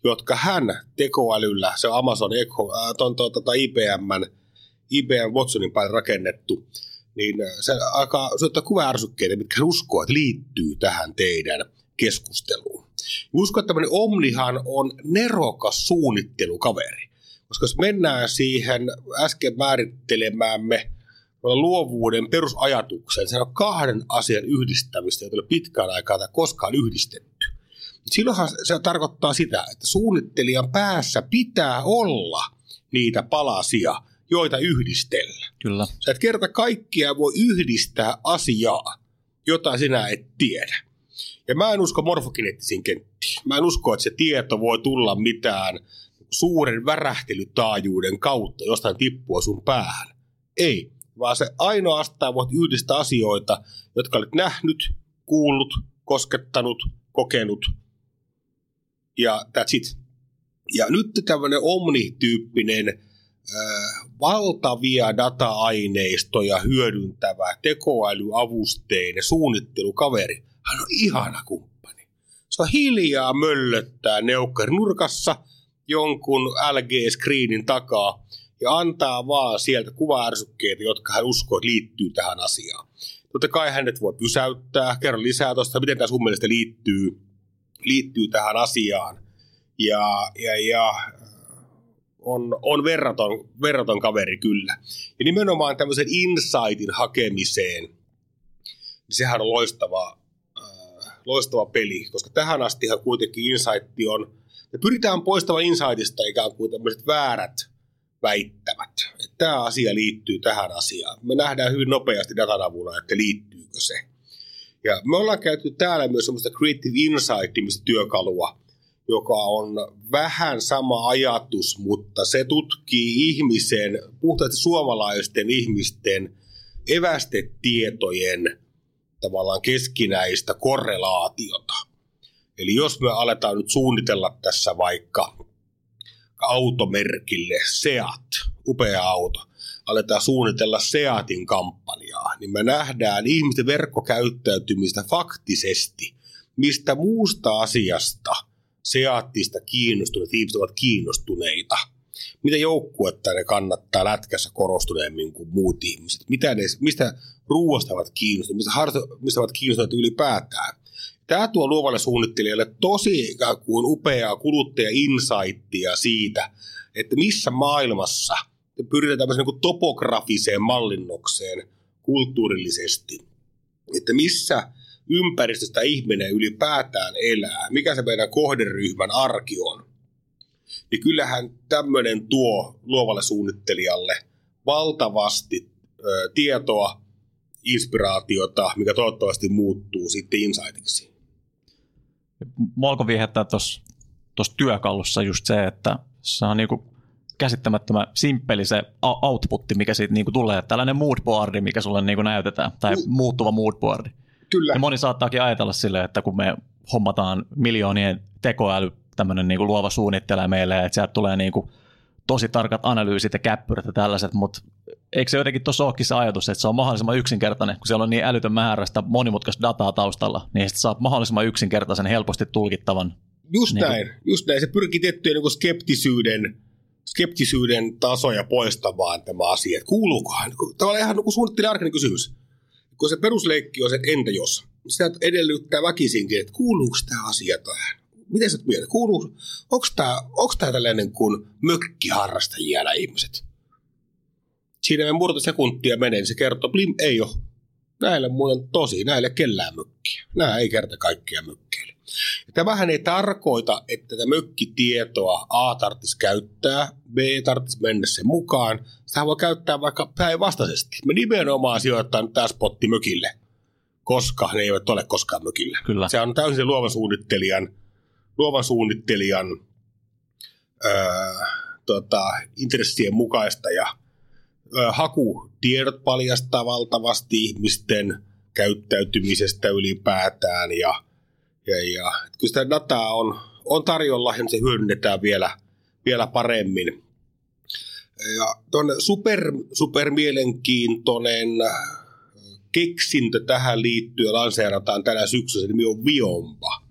jotka hän tekoälyllä, se on Amazon Echo, äh, ton, ton, ton, IBM, IBM Watsonin päälle rakennettu, niin äh, se alkaa syöttää kuva-ärsykkeitä, mitkä uskoo, että liittyy tähän teidän keskusteluun. Uskon, että tämmöinen Omnihan on nerokas suunnittelukaveri. Koska jos mennään siihen äsken määrittelemäämme luovuuden perusajatukseen, se on kahden asian yhdistämistä, jota ei ole pitkään aikaa tai koskaan yhdistetty. Silloinhan se tarkoittaa sitä, että suunnittelijan päässä pitää olla niitä palasia, joita yhdistellä. Kyllä. Sä et kerta kaikkia voi yhdistää asiaa, jota sinä et tiedä. Ja mä en usko morfokineettisiin kenttiin. Mä en usko, että se tieto voi tulla mitään suuren värähtelytaajuuden kautta jostain tippua sun päähän. Ei, vaan se ainoastaan voit yhdistää asioita, jotka olet nähnyt, kuullut, koskettanut, kokenut ja that's it. Ja nyt tämmöinen omnityyppinen valtavia data-aineistoja hyödyntävä tekoälyavusteinen suunnittelukaveri, hän on ihana kumppani. Se on hiljaa möllöttää neukkarin nurkassa jonkun LG-screenin takaa ja antaa vaan sieltä kuvaärsykkeitä, jotka hän uskoo, liittyy tähän asiaan. Totta kai hänet voi pysäyttää, kerro lisää tuosta, miten tämä sun mielestä liittyy, liittyy tähän asiaan. Ja, ja, ja on, on verraton, verraton kaveri kyllä. Ja nimenomaan tämmöisen insightin hakemiseen, niin sehän on loistava, äh, loistava peli, koska tähän astihan kuitenkin insight on, me pyritään poistamaan insightista ikään kuin tämmöiset väärät väittämät. Että tämä asia liittyy tähän asiaan. Me nähdään hyvin nopeasti datan avulla, että liittyykö se. Ja me ollaan käytetty täällä myös semmoista Creative Insight-nimistä työkalua, joka on vähän sama ajatus, mutta se tutkii ihmisen, puhtaasti suomalaisten ihmisten evästetietojen tavallaan keskinäistä korrelaatiota. Eli jos me aletaan nyt suunnitella tässä vaikka automerkille Seat, upea auto, aletaan suunnitella Seatin kampanjaa, niin me nähdään ihmisten verkkokäyttäytymistä faktisesti, mistä muusta asiasta – Seattista kiinnostuneet ihmiset ovat kiinnostuneita. Mitä joukkuetta ne kannattaa lätkässä korostuneemmin kuin muut ihmiset? Mitä ne, mistä ruoasta ovat kiinnostuneet? Mistä, harto, mistä ovat kiinnostuneet ylipäätään? Tämä tuo luovalle suunnittelijalle tosi ikään kuin upeaa kuluttaja-insightia siitä, että missä maailmassa pyritään tämmöiseen niin topografiseen mallinnokseen kulttuurillisesti. Että missä ympäristöstä ihminen ylipäätään elää, mikä se meidän kohderyhmän arki on, niin kyllähän tämmöinen tuo luovalle suunnittelijalle valtavasti ö, tietoa, inspiraatiota, mikä toivottavasti muuttuu sitten insightiksi. Mua alkoi viehättää tuossa työkalussa just se, että se on niinku käsittämättömän simppeli se outputti, mikä siitä niinku tulee. Tällainen moodboardi, mikä sulle niinku näytetään, tai mm. muuttuva moodboardi. Kyllä. Ja moni saattaakin ajatella silleen, että kun me hommataan miljoonien tekoäly, tämmöinen niin luova suunnittelee meille, että sieltä tulee niin kuin tosi tarkat analyysit ja käppyrät ja tällaiset, mutta eikö se jotenkin tuossa olekin se ajatus, että se on mahdollisimman yksinkertainen, kun siellä on niin älytön määrä sitä monimutkaista dataa taustalla, niin sitten saat mahdollisimman yksinkertaisen, helposti tulkittavan. Just niin näin, kuin... just näin. Se pyrkii tiettyjen niin skeptisyyden, skeptisyyden tasoja poistamaan tämä asia. Kuuluukohan? Tavallaan ihan niin suunnittelija arkinen kysymys kun se perusleikki on se, että entä jos, sitä edellyttää väkisinkin, että kuuluuko tämä asia tähän? Miten sä mieltä? Kuuluu, onko tämä, onko tämä tällainen kuin mökkiharrastajia nämä ihmiset? Siinä me murta sekuntia menee, niin se kertoo, blim, ei ole. Näillä muuten tosi, näillä kellään mökkiä. Nämä ei kerta kaikkia mökkeille. Tämähän ei tarkoita, että tätä mökkitietoa A tarvitsisi käyttää, B tarvitsisi mennä sen mukaan. Sitä voi käyttää vaikka päinvastaisesti. Me nimenomaan sijoittaa nyt tämä spotti mökille, koska ne eivät ole koskaan mökillä. Kyllä. Se on täysin luovan suunnittelijan, luovan suunnittelijan öö, tota, intressien mukaista ja öö, hakutiedot paljastaa valtavasti ihmisten käyttäytymisestä ylipäätään ja ja, ja kun sitä dataa on, on tarjolla, niin se hyödynnetään vielä, vielä paremmin. Ja tuonne super, super mielenkiintoinen keksintö tähän liittyen lanseerataan tänä syksynä, se nimi on Viompa.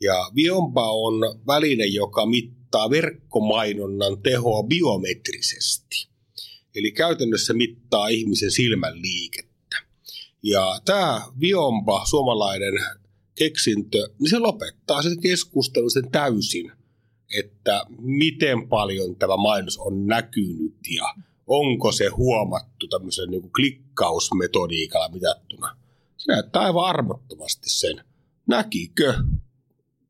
Ja Viompa on väline, joka mittaa verkkomainonnan tehoa biometrisesti. Eli käytännössä mittaa ihmisen silmän liikettä. Ja tämä Viompa, suomalainen keksintö, niin se lopettaa sen keskustelun sen täysin, että miten paljon tämä mainos on näkynyt ja onko se huomattu tämmöisen niin klikkausmetodiikalla mitattuna. Se näyttää aivan armottomasti sen. Näkikö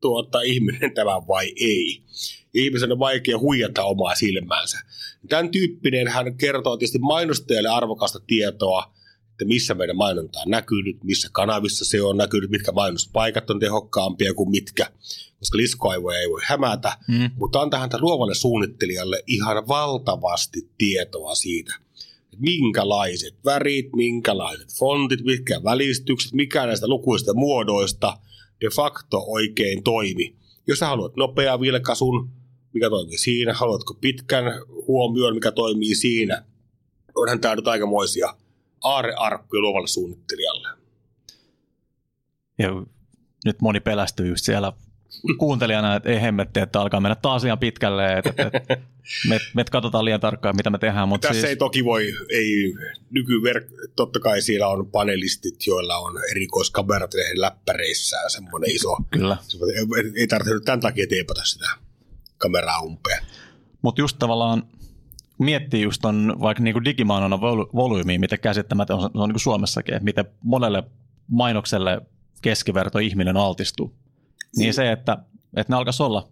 tuota ihminen tämän vai ei? Ihmisen on vaikea huijata omaa silmäänsä. Tämän tyyppinen hän kertoo tietysti mainostajalle arvokasta tietoa, että missä meidän mainonta on näkynyt, missä kanavissa se on näkynyt, mitkä mainospaikat on tehokkaampia kuin mitkä, koska liskoaivoja ei voi hämätä, Mm. mutta antaa häntä luovalle suunnittelijalle ihan valtavasti tietoa siitä, että minkälaiset värit, minkälaiset fontit, mitkä välistykset, mikä näistä lukuista muodoista de facto oikein toimi. Jos sä haluat nopea vilkaisun, mikä toimii siinä, haluatko pitkän huomioon, mikä toimii siinä, onhan tämä nyt aikamoisia aarearkkuja luovalle suunnittelijalle. Ja nyt moni pelästyy just siellä kuuntelijana, että ei hemmetti, että alkaa mennä taas liian pitkälle, että, että me, me katsotaan liian tarkkaan, mitä me tehdään. Mutta Tässä siis, ei toki voi, ei nykyverk, totta kai siellä on panelistit, joilla on erikoiskamerat heidän läppäreissään, semmoinen iso. Kyllä, Ei tarvitse nyt tämän takia teepata sitä kameraa umpeen. mutta just tavallaan miettii just on vaikka niinku digimainonnan vol- volyymiä, miten käsittämätön on, on niinku Suomessakin, että miten monelle mainokselle keskiverto ihminen altistuu. Niin se, että, että ne alkaisi olla,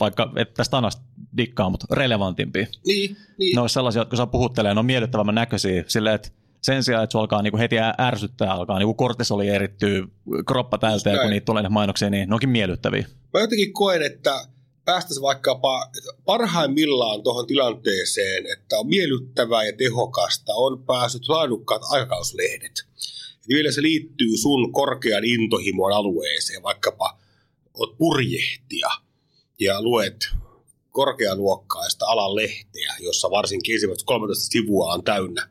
vaikka että tästä anasta dikkaa, mutta relevantimpia. Niin, niin. Ne olisi sellaisia, jotka saa puhuttelee, ne on miellyttävämmän näköisiä, silleen, että sen sijaan, että se alkaa niinku heti ärsyttää, alkaa niinku kortisoli erittyy, kroppa täyteen, kun niitä tulee mainoksia, niin ne onkin miellyttäviä. Mä jotenkin koen, että päästäisiin vaikkapa parhaimmillaan tuohon tilanteeseen, että on miellyttävää ja tehokasta, on päässyt laadukkaat aikakauslehdet. Ja vielä se liittyy sun korkean intohimon alueeseen, vaikkapa oot purjehtija ja luet korkealuokkaista alan lehteä, jossa varsinkin ensimmäiset 13 sivua on täynnä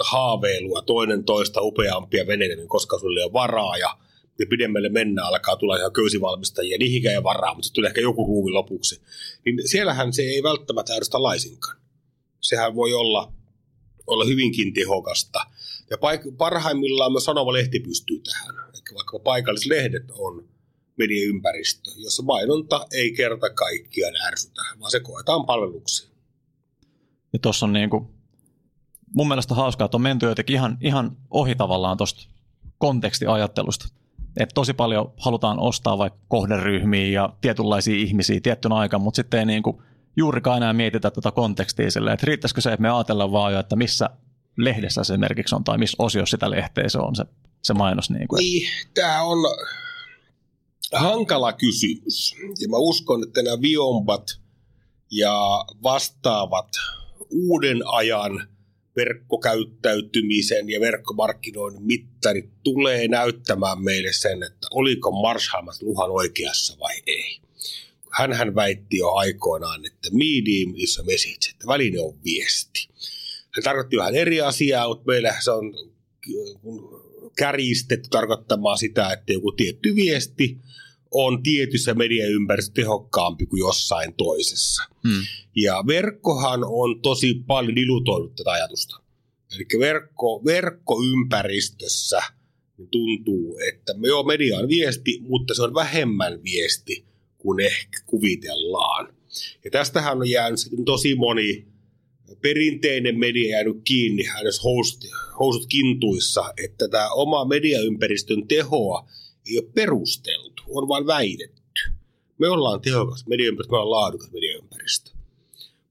haaveilua, toinen toista upeampia veneitä, niin koska sulle ole varaa ja ja pidemmälle mennään, alkaa tulla ihan köysivalmistajia, niihin ei varaa, mutta sitten tulee ehkä joku ruuvi lopuksi. Niin siellähän se ei välttämättä ärsytä laisinkaan. Sehän voi olla, olla hyvinkin tehokasta. Ja paik- parhaimmillaan myös sanomalehti pystyy tähän. Eli vaikka paikallislehdet on mediaympäristö, jossa mainonta ei kerta kaikkiaan ärsytä, vaan se koetaan palveluksi. Ja tuossa on niinku, mun mielestä hauskaa, että on menty jotenkin ihan, ihan ohi tavallaan tuosta kontekstiajattelusta. Että tosi paljon halutaan ostaa vaikka kohderyhmiä ja tietynlaisia ihmisiä tiettynä aikaan, mutta sitten ei niinku juurikaan enää mietitä tätä kontekstia silleen, että riittäisikö se, että me ajatellaan vaan jo, että missä lehdessä se esimerkiksi on tai missä osiossa sitä lehteä se on se, se mainos. Niinku. Et Niin, tämä on hankala kysymys. Ja mä uskon, että nämä viombat ja vastaavat uuden ajan verkkokäyttäytymisen ja verkkomarkkinoinnin mittarit tulee näyttämään meille sen, että oliko Marshall Luhan oikeassa vai ei. Hänhän väitti jo aikoinaan, että medium is a message, että väline on viesti. Hän tarkoitti vähän eri asiaa, mutta meillä se on kärjistetty tarkoittamaan sitä, että joku tietty viesti on tietyssä mediaympäristössä tehokkaampi kuin jossain toisessa. Hmm. Ja verkkohan on tosi paljon dilutoinut tätä ajatusta. Eli verkko, verkkoympäristössä tuntuu, että me joo, media on viesti, mutta se on vähemmän viesti kuin ehkä kuvitellaan. Ja tästähän on jäänyt sitten tosi moni perinteinen media jäänyt kiinni hänes host, housut kintuissa, että tämä oma mediaympäristön tehoa ei ole perusteltu, on vain väitetty. Me ollaan tehokas mediaympäristö, me ollaan laadukas mediaympäristö.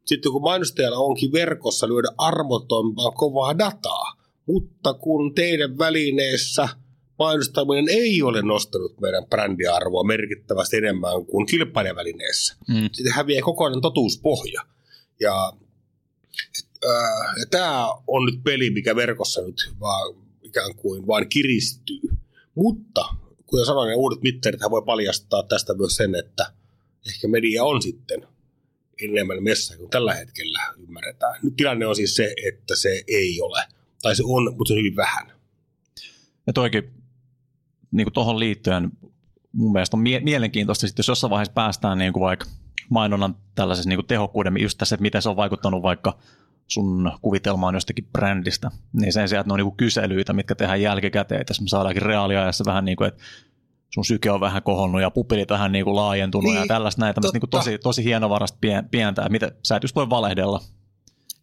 Sitten kun mainostajalla onkin verkossa lyödä armotonta kovaa dataa, mutta kun teidän välineessä mainostaminen ei ole nostanut meidän brändiarvoa merkittävästi enemmän kuin kilpailijavälineessä, Mm. sitten häviää kokonainen totuuspohja. Ja, äh, ja tämä on nyt peli, mikä verkossa nyt vaan, ikään kuin vain kiristyy. Mutta kuten sanoin, ne uudet mittarit voi paljastaa tästä myös sen, että ehkä media on sitten enemmän messa kuin tällä hetkellä ymmärretään. Nyt tilanne on siis se, että se ei ole. Tai se on, mutta se on hyvin vähän. Ja toikin niin tuohon liittyen mun mielestä on mie- mielenkiintoista, sit jos jossain vaiheessa päästään niin kuin vaikka mainonnan tällaisessa niin kuin tehokkuuden, just tässä, että miten se on vaikuttanut vaikka sun kuvitelmaan jostakin brändistä, niin sen sijaan, että ne on niin kuin kyselyitä, mitkä tehdään jälkikäteen, että me saadaankin reaaliajassa vähän niin kuin, että sun syke on vähän kohonnut ja pupilit vähän niin kuin laajentunut niin, ja tällaista näin, tämmöistä niin kuin tosi, tosi hienovarasta pien- pientä, mitä sä et just voi valehdella.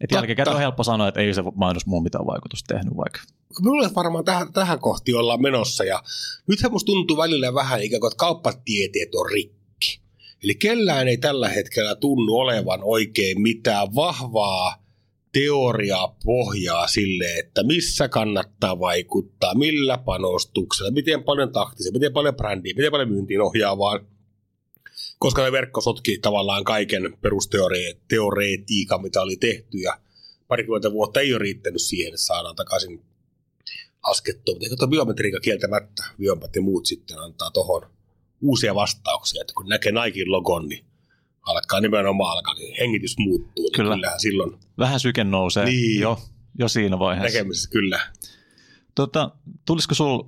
Että jälkikäteen on helppo sanoa, että ei se mainos muun mitään vaikutusta tehnyt vaikka. Minulle varmaan tähän, tähän kohti ollaan menossa ja nythän musta tuntuu välillä vähän ikään kuin, että kauppatieteet on rikki. Eli kellään ei tällä hetkellä tunnu olevan oikein mitään vahvaa teoriaa pohjaa sille, että missä kannattaa vaikuttaa, millä panostuksella, miten paljon taktisia, miten paljon brändiä, miten paljon myyntiin ohjaa, vaan Koska ne verkko sotki tavallaan kaiken perusteoreetiikan, mitä oli tehty, ja parikymmentä vuotta ei ole riittänyt siihen, että saadaan takaisin laskettua. Mutta ehkä biometriikka kieltämättä, biomat ja muut sitten antaa tuohon uusia vastauksia, että kun näkee Nikein logon, niin alkaa nimenomaan alkaa, niin hengitys muuttuu. Niin Kyllä. Kyllähän silloin Vähän syke nousee Niin. jo, jo siinä vaiheessa. näkemisessä kyllä. Tota, tulisiko sul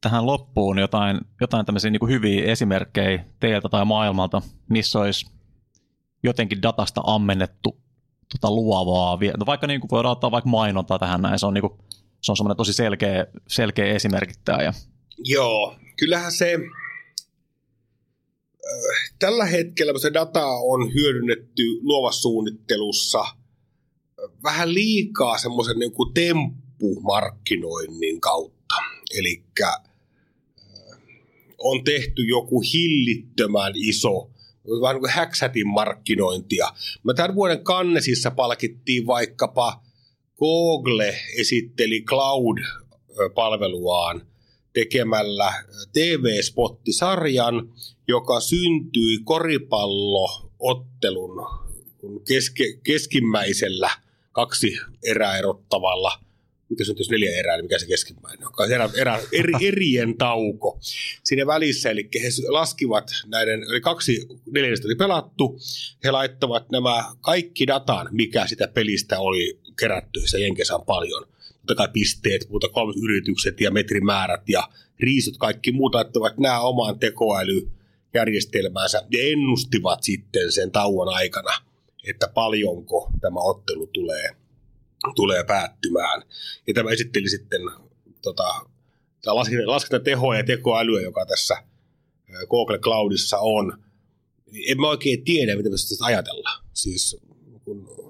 tähän loppuun jotain, jotain tämmöisiä niin hyviä esimerkkejä teiltä tai maailmalta, missä olisi jotenkin datasta ammennettu tota luovaa, no vaikka niin kuin voidaan ottaa vaikka mainontaa tähän näin, se on, niin kuin, se on semmoinen tosi selkeä, selkeä esimerkittäjä. Joo, kyllähän se tällä hetkellä se data on hyödynnetty luovassa suunnittelussa äh, vähän liikaa semmoisen niin kuin temppumarkkinoinnin kautta. Eli on tehty joku hillittömän iso, vähän niin kuin häksätin markkinointia. Mä tämän vuoden kannesissa palkittiin vaikkapa Google esitteli Cloud-palveluaan tekemällä TV-spottisarjan, joka syntyi koripalloottelun keske, keskimmäisellä kaksi erää erottavalla mikä se on jos neljä erää, niin mikä se keskimmäinen on? Erä, erä, eri, erien tauko siinä välissä, eli he laskivat näiden, eli kaksi neljästä oli pelattu, he laittavat nämä kaikki datan, mikä sitä pelistä oli kerätty, se Jenkeissä on paljon, totta kai pisteet, muuta kolmet yritykset ja metrimäärät ja riisut, kaikki muut laittavat nämä omaan tekoälyjärjestelmäänsä ja ennustivat sitten sen tauon aikana, että paljonko tämä ottelu tulee tulee päättymään. Ja tämä esitteli sitten tota, laskentatehoa ja tekoälyä, joka tässä Google Cloudissa on. En mä oikein tiedä, mitä me ajatella. Siis kun,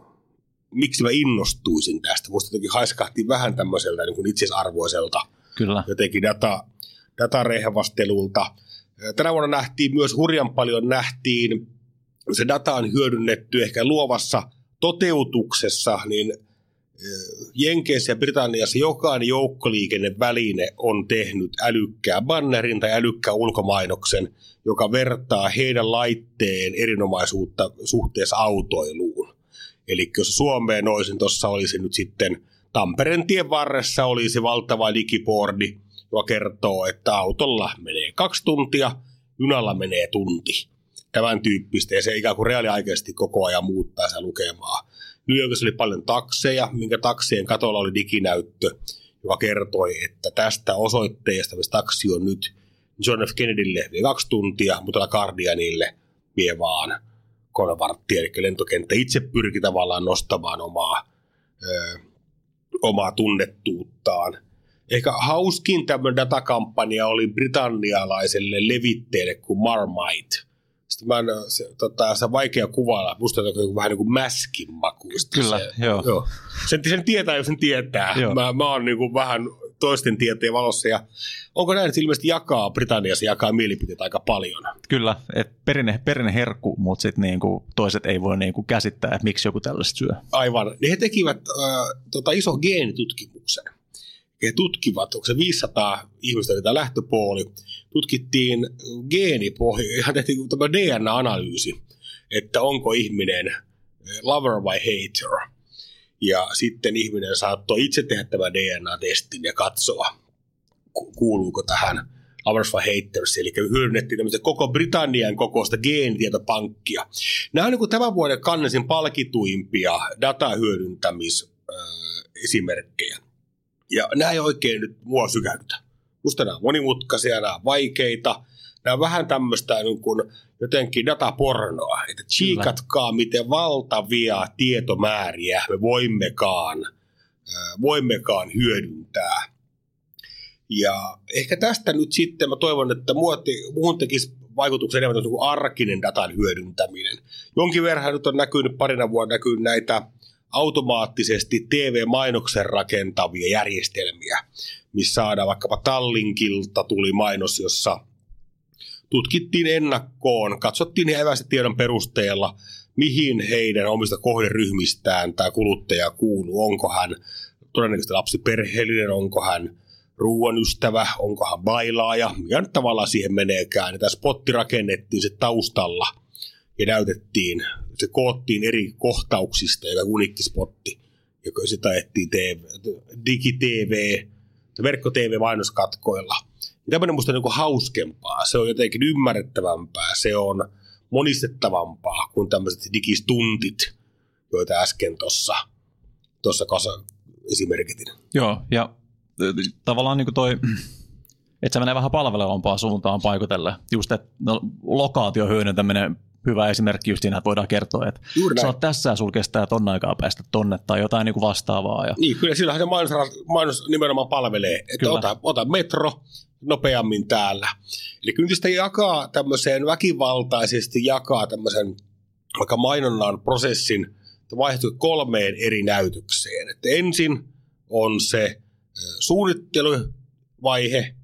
miksi mä innostuisin tästä. Musta jotenkin haiskahti vähän tämmöiseltä niin kuin itsesarvoiselta Kyllä. jotenkin data, datarehvastelulta. Tänä vuonna nähtiin myös hurjan paljon nähtiin, se data on hyödynnetty ehkä luovassa toteutuksessa, niin Jenkeissä ja Britanniassa jokainen joukkoliikenneväline on tehnyt älykkää bannerin tai älykkää ulkomainoksen, joka vertaa heidän laitteen erinomaisuutta suhteessa autoiluun. Eli jos Suomeen noisin, tuossa olisi nyt sitten Tampereen tien varressa olisi valtava digiboardi, joka kertoo, että autolla menee kaksi tuntia, junalla menee tunti. Tämän tyyppistä, ja se ikään kuin reaaliaikaisesti koko ajan muuttaa sitä lukemaa. New oli paljon takseja, minkä taksien katolla oli diginäyttö, joka kertoi, että tästä osoitteesta, missä taksi on nyt, John F. Kennedylle vie kaksi tuntia, mutta Guardianille vie vaan kolme varttia, eli lentokenttä itse pyrki tavallaan nostamaan omaa, ö, omaa tunnettuuttaan. Ehkä hauskin tämmöinen datakampanja oli britannialaiselle levitteelle kuin Marmite – sitten mä en, se, tota, se on vaikea kuvailla. Musta on vähän niin kuin mäskin makuista. Kyllä, se, joo. joo. Sen, sen tietää, jos sen tietää. Joo. Mä, mä oon niin kuin vähän toisten tieteen valossa. Ja onko näin, että ilmeisesti jakaa, Britanniassa jakaa mielipiteitä aika paljon? Kyllä, että perinne, perinne herkku, mutta sitten niinku toiset ei voi niinku käsittää, että miksi joku tällaista syö. Aivan. Niin he tekivät äh, tota, iso geenitutkimuksen. He tutkivat, onko se 500 ihmistä tämä lähtöpuoli, tutkittiin geenipohja, ihan tehtiin tämä DNA-analyysi, että onko ihminen lover vai hater. Ja sitten ihminen saattoi itse tehdä tämän DNA-testin ja katsoa, ku- kuuluuko tähän lovers vai haters, eli hyödynnettiin tämmöistä koko Britannian kokoista geenitietopankkia. Nämä on niin tämän vuoden kannesin palkituimpia datahyödyntämisesimerkkejä. Ja nämä ei oikein nyt mua sykäytä. Musta nämä on monimutkaisia, nämä on vaikeita. Nämä on vähän tämmöistä niin kuin jotenkin datapornoa, että tsiikatkaa, miten valtavia tietomääriä me voimmekaan, äh, voimmekaan hyödyntää. Ja ehkä tästä nyt sitten mä toivon, että muuhun tekisi vaikutuksen enemmän kuin arkinen datan hyödyntäminen. Jonkin verran nyt on näkynyt parina vuonna näkynyt näitä automaattisesti TV-mainoksen rakentavia järjestelmiä, missä saadaan vaikkapa Tallinkilta tuli mainos, jossa tutkittiin ennakkoon, katsottiin evästä tiedon perusteella, mihin heidän omista kohderyhmistään tämä kuluttaja kuuluu, onko hän todennäköisesti lapsiperheellinen, onko hän ruoan ystävä, onkohan bailaaja, ja nyt tavallaan siihen meneekään. Ja tämä spotti rakennettiin se taustalla ja näytettiin, se koottiin eri kohtauksista, joka unikki spotti, joka sitä ajettiin TV, digi-TV, verkko-TV-mainoskatkoilla. Tämmöinen musta niin hauskempaa, se on jotenkin ymmärrettävämpää, se on monistettavampaa kuin tämmöiset digistuntit, joita äsken tuossa tossa esimerkitin. Joo, ja tavallaan niin toi, että se menee vähän palvelevampaan suuntaan paikotelle. Just, että no, lokaatio hyödyntäminen hyvä esimerkki just siinä, että voidaan kertoa, että sä oot tässä ja sulla kestää ton aikaa päästä tonne tai jotain niin kuin vastaavaa. Ja... Niin, kyllä sillähän se mainos, mainos nimenomaan palvelee, että kyllä. ota, ota metro nopeammin täällä. Eli kyllä sitä jakaa tämmöiseen väkivaltaisesti, jakaa tämmöisen vaikka mainonnan prosessin vaihtuu kolmeen eri näytökseen. Että ensin on se suunnitteluvaihe,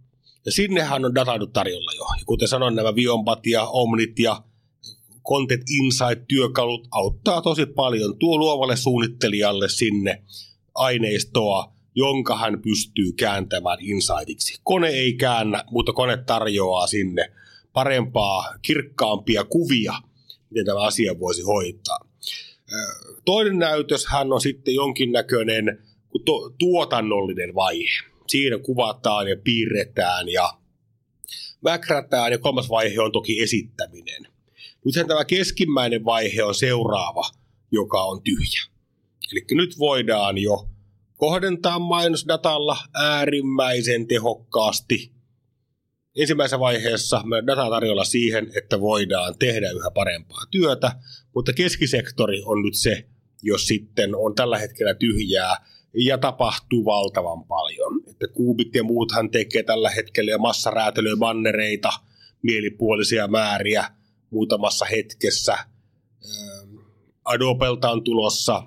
ja sinnehän on data tarjolla jo. Ja kuten sanoin, nämä Viompat ja Omnit ja Content Insight-työkalut auttaa tosi paljon. Tuo luovalle suunnittelijalle sinne aineistoa, jonka hän pystyy kääntämään insightiksi. Kone ei käännä, mutta kone tarjoaa sinne parempaa, kirkkaampia kuvia, miten tämä asia voisi hoitaa. Toinen näytös hän on sitten jonkinnäköinen tuotannollinen vaihe. Siinä kuvataan ja piirretään ja väkrätään ja kolmas vaihe on toki esittäminen. Nythän tämä keskimmäinen vaihe on seuraava, joka on tyhjä. Eli nyt voidaan jo kohdentaa mainosdatalla äärimmäisen tehokkaasti. Ensimmäisessä vaiheessa me data tarjolla siihen, että voidaan tehdä yhä parempaa työtä, mutta keskisektori on nyt se, jos sitten on tällä hetkellä tyhjää ja tapahtuu valtavan paljon. Että kuubit ja muuthan tekee tällä hetkellä jo massaräätelyä bannereita, mielipuolisia määriä muutamassa hetkessä. Adobelta on tulossa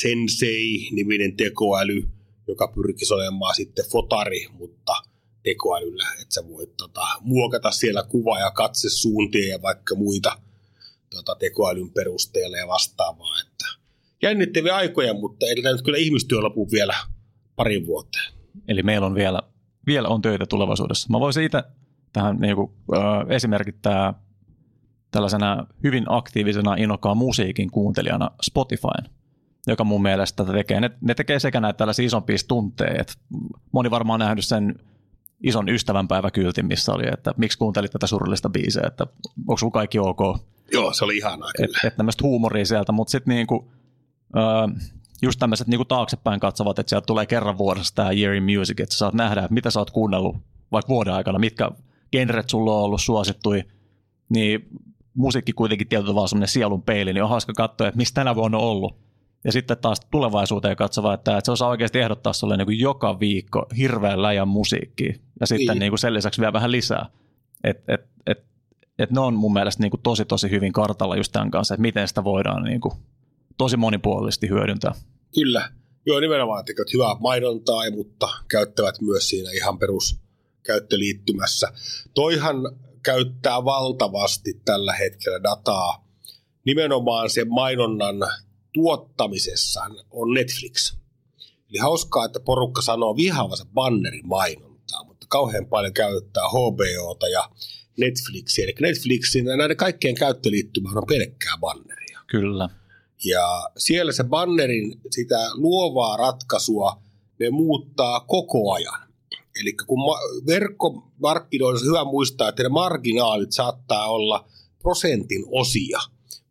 Sensei-niminen tekoäly, joka pyrkisi olemaan sitten fotari, mutta tekoälyllä, että sä voit tota, muokata siellä kuva- ja katsesuuntia ja vaikka muita tota, tekoälyn perusteella ja vastaavaa. Että jännittäviä aikoja, mutta ei nyt kyllä ihmistyö lopu vielä parin vuoteen. Eli meillä on vielä, vielä on töitä tulevaisuudessa. Mä voisin itse tähän niin kuin, äh, esimerkittää tällaisena hyvin aktiivisena innokkaan musiikin kuuntelijana Spotifyn, joka mun mielestä tekee, ne, ne tekee sekä näitä tällaisia isompia tunteja, että moni varmaan nähnyt sen ison ystävänpäiväkyltin, missä oli, että miksi kuuntelit tätä surullista biisiä, että onko sulla kaikki ok. Joo, se oli ihanaa kyllä. Että et tämmöistä huumoria sieltä, mutta sitten niinku, öö, just tämmöiset niinku taaksepäin katsovat, että sieltä tulee kerran vuodessa tämä Year in Music, että sä saat nähdä, että mitä sä oot kuunnellut vaikka vuoden aikana, mitkä genret sulla on ollut suosittui, niin musiikki kuitenkin tietyllä tavalla semmoinen sielun peili, niin on hauska katsoa, että mistä tänä vuonna on ollut. Ja sitten taas tulevaisuuteen katsova, että, että se osaa oikeasti ehdottaa sulle niin kuin joka viikko hirveän läjän musiikkia. Ja sitten niin. Niin kuin sen lisäksi vielä vähän lisää. Et, et, et, et ne on mun mielestä niin kuin tosi tosi hyvin kartalla just tämän kanssa, että miten sitä voidaan niin kuin tosi monipuolisesti hyödyntää. Kyllä. Joo, nimenomaan tekevät hyvää mainontaa, mutta käyttävät myös siinä ihan peruskäyttöliittymässä. Toihan käyttää valtavasti tällä hetkellä dataa nimenomaan sen mainonnan tuottamisessa on Netflix. Eli hauskaa, että porukka sanoo vihaavansa bannerin mainontaa, mutta kauhean paljon käyttää HBOta ja Netflixiä. Eli Netflixin ja näiden kaikkien käyttöliittymä on pelkkää banneria. Kyllä. Ja siellä se bannerin sitä luovaa ratkaisua ne muuttaa koko ajan. Eli kun ma- verkkomarkkinoilla on hyvä muistaa, että ne marginaalit saattaa olla prosentin osia,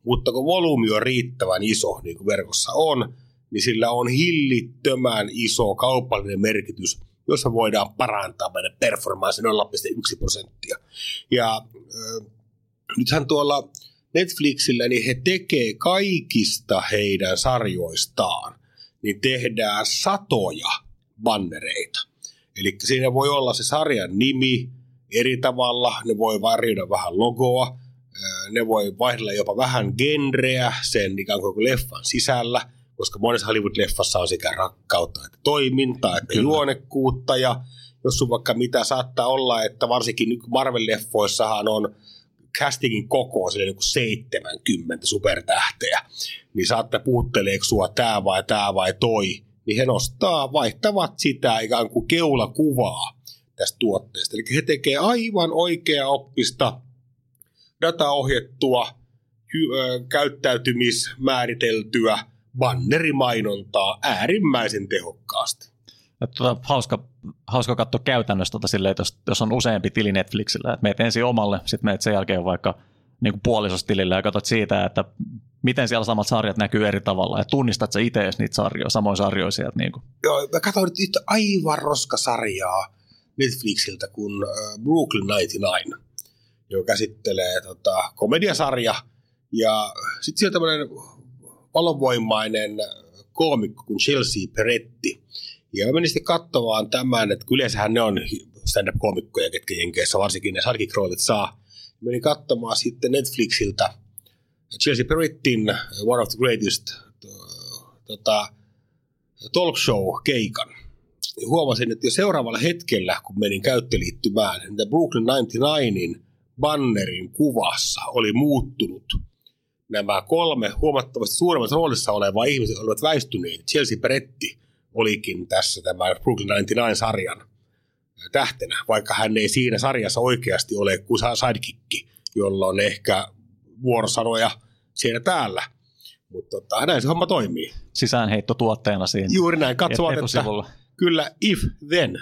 mutta kun volyymi on riittävän iso, niin kuin verkossa on, niin sillä on hillittömän iso kaupallinen merkitys, jossa voidaan parantaa meidän performanssi 0,1 prosenttia. Ja äh, nythän tuolla Netflixillä, niin he tekee kaikista heidän sarjoistaan, niin tehdään satoja bannereita. Eli siinä voi olla se sarjan nimi eri tavalla, ne voi varjoida vähän logoa, ne voi vaihdella jopa vähän genreä sen ikään kuin leffan sisällä, koska monessa Hollywood-leffassa on sekä rakkautta että toimintaa, että Kyllä. juonekkuutta ja jos on vaikka mitä saattaa olla, että varsinkin Marvel-leffoissahan on castingin koko sille niin kuin 70 supertähteä, niin saattaa puhutteleeko sua tämä vai tämä vai toi, niin he nostaa, vaihtavat sitä ikään kuin keulakuvaa tästä tuotteesta. Eli he tekee aivan oikea oppista, dataohjettua, käyttäytymismääriteltyä bannerimainontaa äärimmäisen tehokkaasti. Tuota, hauska, hauska katsoa käytännössä tota silleen, jos, jos on useampi tili Netflixillä, että meet ensin omalle, sitten meet sen jälkeen vaikka niin kuin puolisostilille ja katsot siitä, että miten siellä samat sarjat näkyy eri tavalla ja tunnistat sä itse niitä sarjoja, samoin sarjoja sieltä. Niin kuin. Joo, mä katsoin nyt yhtä aivan roskasarjaa Netflixiltä kuin Brooklyn 99, joka käsittelee tota, komediasarja ja sitten siellä tämmöinen valonvoimainen koomikko kuin Chelsea Peretti. Ja mä menin sitten katsomaan tämän, että yleensähän ne on stand-up-koomikkoja, ketkä Jenkeissä varsinkin ne sarkikroolit saa. Menin katsomaan sitten Netflixiltä Chelsea Perettin One of the Greatest tota, talk show-keikan. Ja huomasin, että jo seuraavalla hetkellä, kun menin käyttöliittymään, niin Brooklyn 99in bannerin kuvassa oli muuttunut – nämä kolme huomattavasti suuremmassa roolissa olevaa ihmiset olivat väistyneet. Chelsea Peretti olikin tässä tämä Brooklyn 99-sarjan tähtenä, vaikka hän ei siinä sarjassa oikeasti ole kuin sidekick, jolla on ehkä vuorosanoja siellä täällä. Mutta tota, näin se homma toimii. Sisäänheitto tuotteena siinä. Juuri näin, katsovat, että kyllä if then.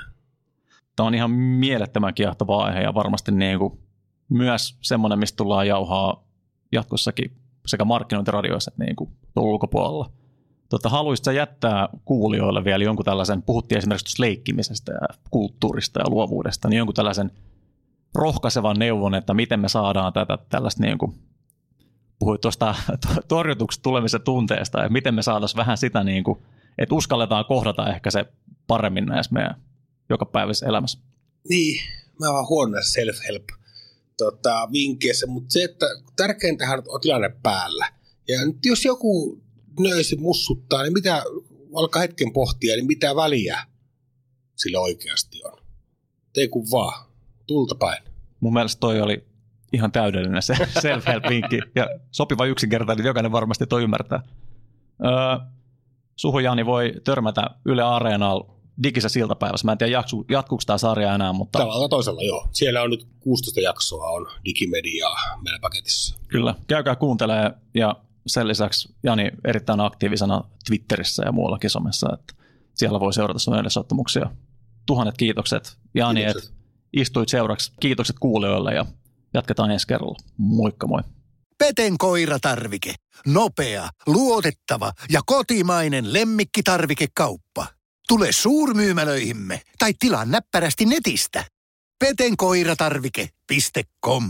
Tämä on ihan mielettömän kiehtova aihe ja varmasti niin kuin myös semmoinen, mistä tullaan jauhaa jatkossakin sekä markkinointiradioissa että niin kuin ulkopuolella. Tota, haluaisitko jättää kuulijoille vielä jonkun tällaisen, puhuttiin esimerkiksi leikkimisestä ja kulttuurista ja luovuudesta, niin jonkun tällaisen rohkaisevan neuvon, että miten me saadaan tätä tällaista, niin kuin, puhuit tuosta torjutuksi tulemisen tunteesta, ja miten me saataisiin vähän sitä, niin kuin, että uskalletaan kohdata ehkä se paremmin näissä meidän jokapäiväisessä elämässä. Niin, mä oon huono self-help tota, vinkkeissä, mutta se, että tärkeintähän on tilanne päällä. Ja nyt jos joku nöisi mussuttaa, niin mitä, alkaa hetken pohtia, niin mitä väliä sillä oikeasti on. Tee kun vaan, tulta päin. Mun mielestä toi oli ihan täydellinen se self-help-vinkki ja sopiva yksinkertainen, jokainen varmasti toi ymmärtää. Öö, Suhu Jani voi törmätä Yle Areenalla digisessä iltapäivässä. Mä en tiedä, jatku, jatkuuko tämä sarja enää, mutta... Tavalla toisella, joo. Siellä on nyt 16 jaksoa on digimediaa meidän paketissa. Kyllä, käykää kuuntelee ja sen lisäksi Jani erittäin aktiivisena Twitterissä ja muuallakin somessa, että siellä voi seurata sun edesottamuksia. Tuhannet kiitokset Jani, että istuit seuraksi. Kiitokset kuulijoille ja jatketaan ensi kerralla. Moikka moi. Peten koiratarvike. Nopea, luotettava ja kotimainen lemmikkitarvikekauppa. Tule suurmyymälöihimme tai tilaa näppärästi netistä. petenkoiratarvike.com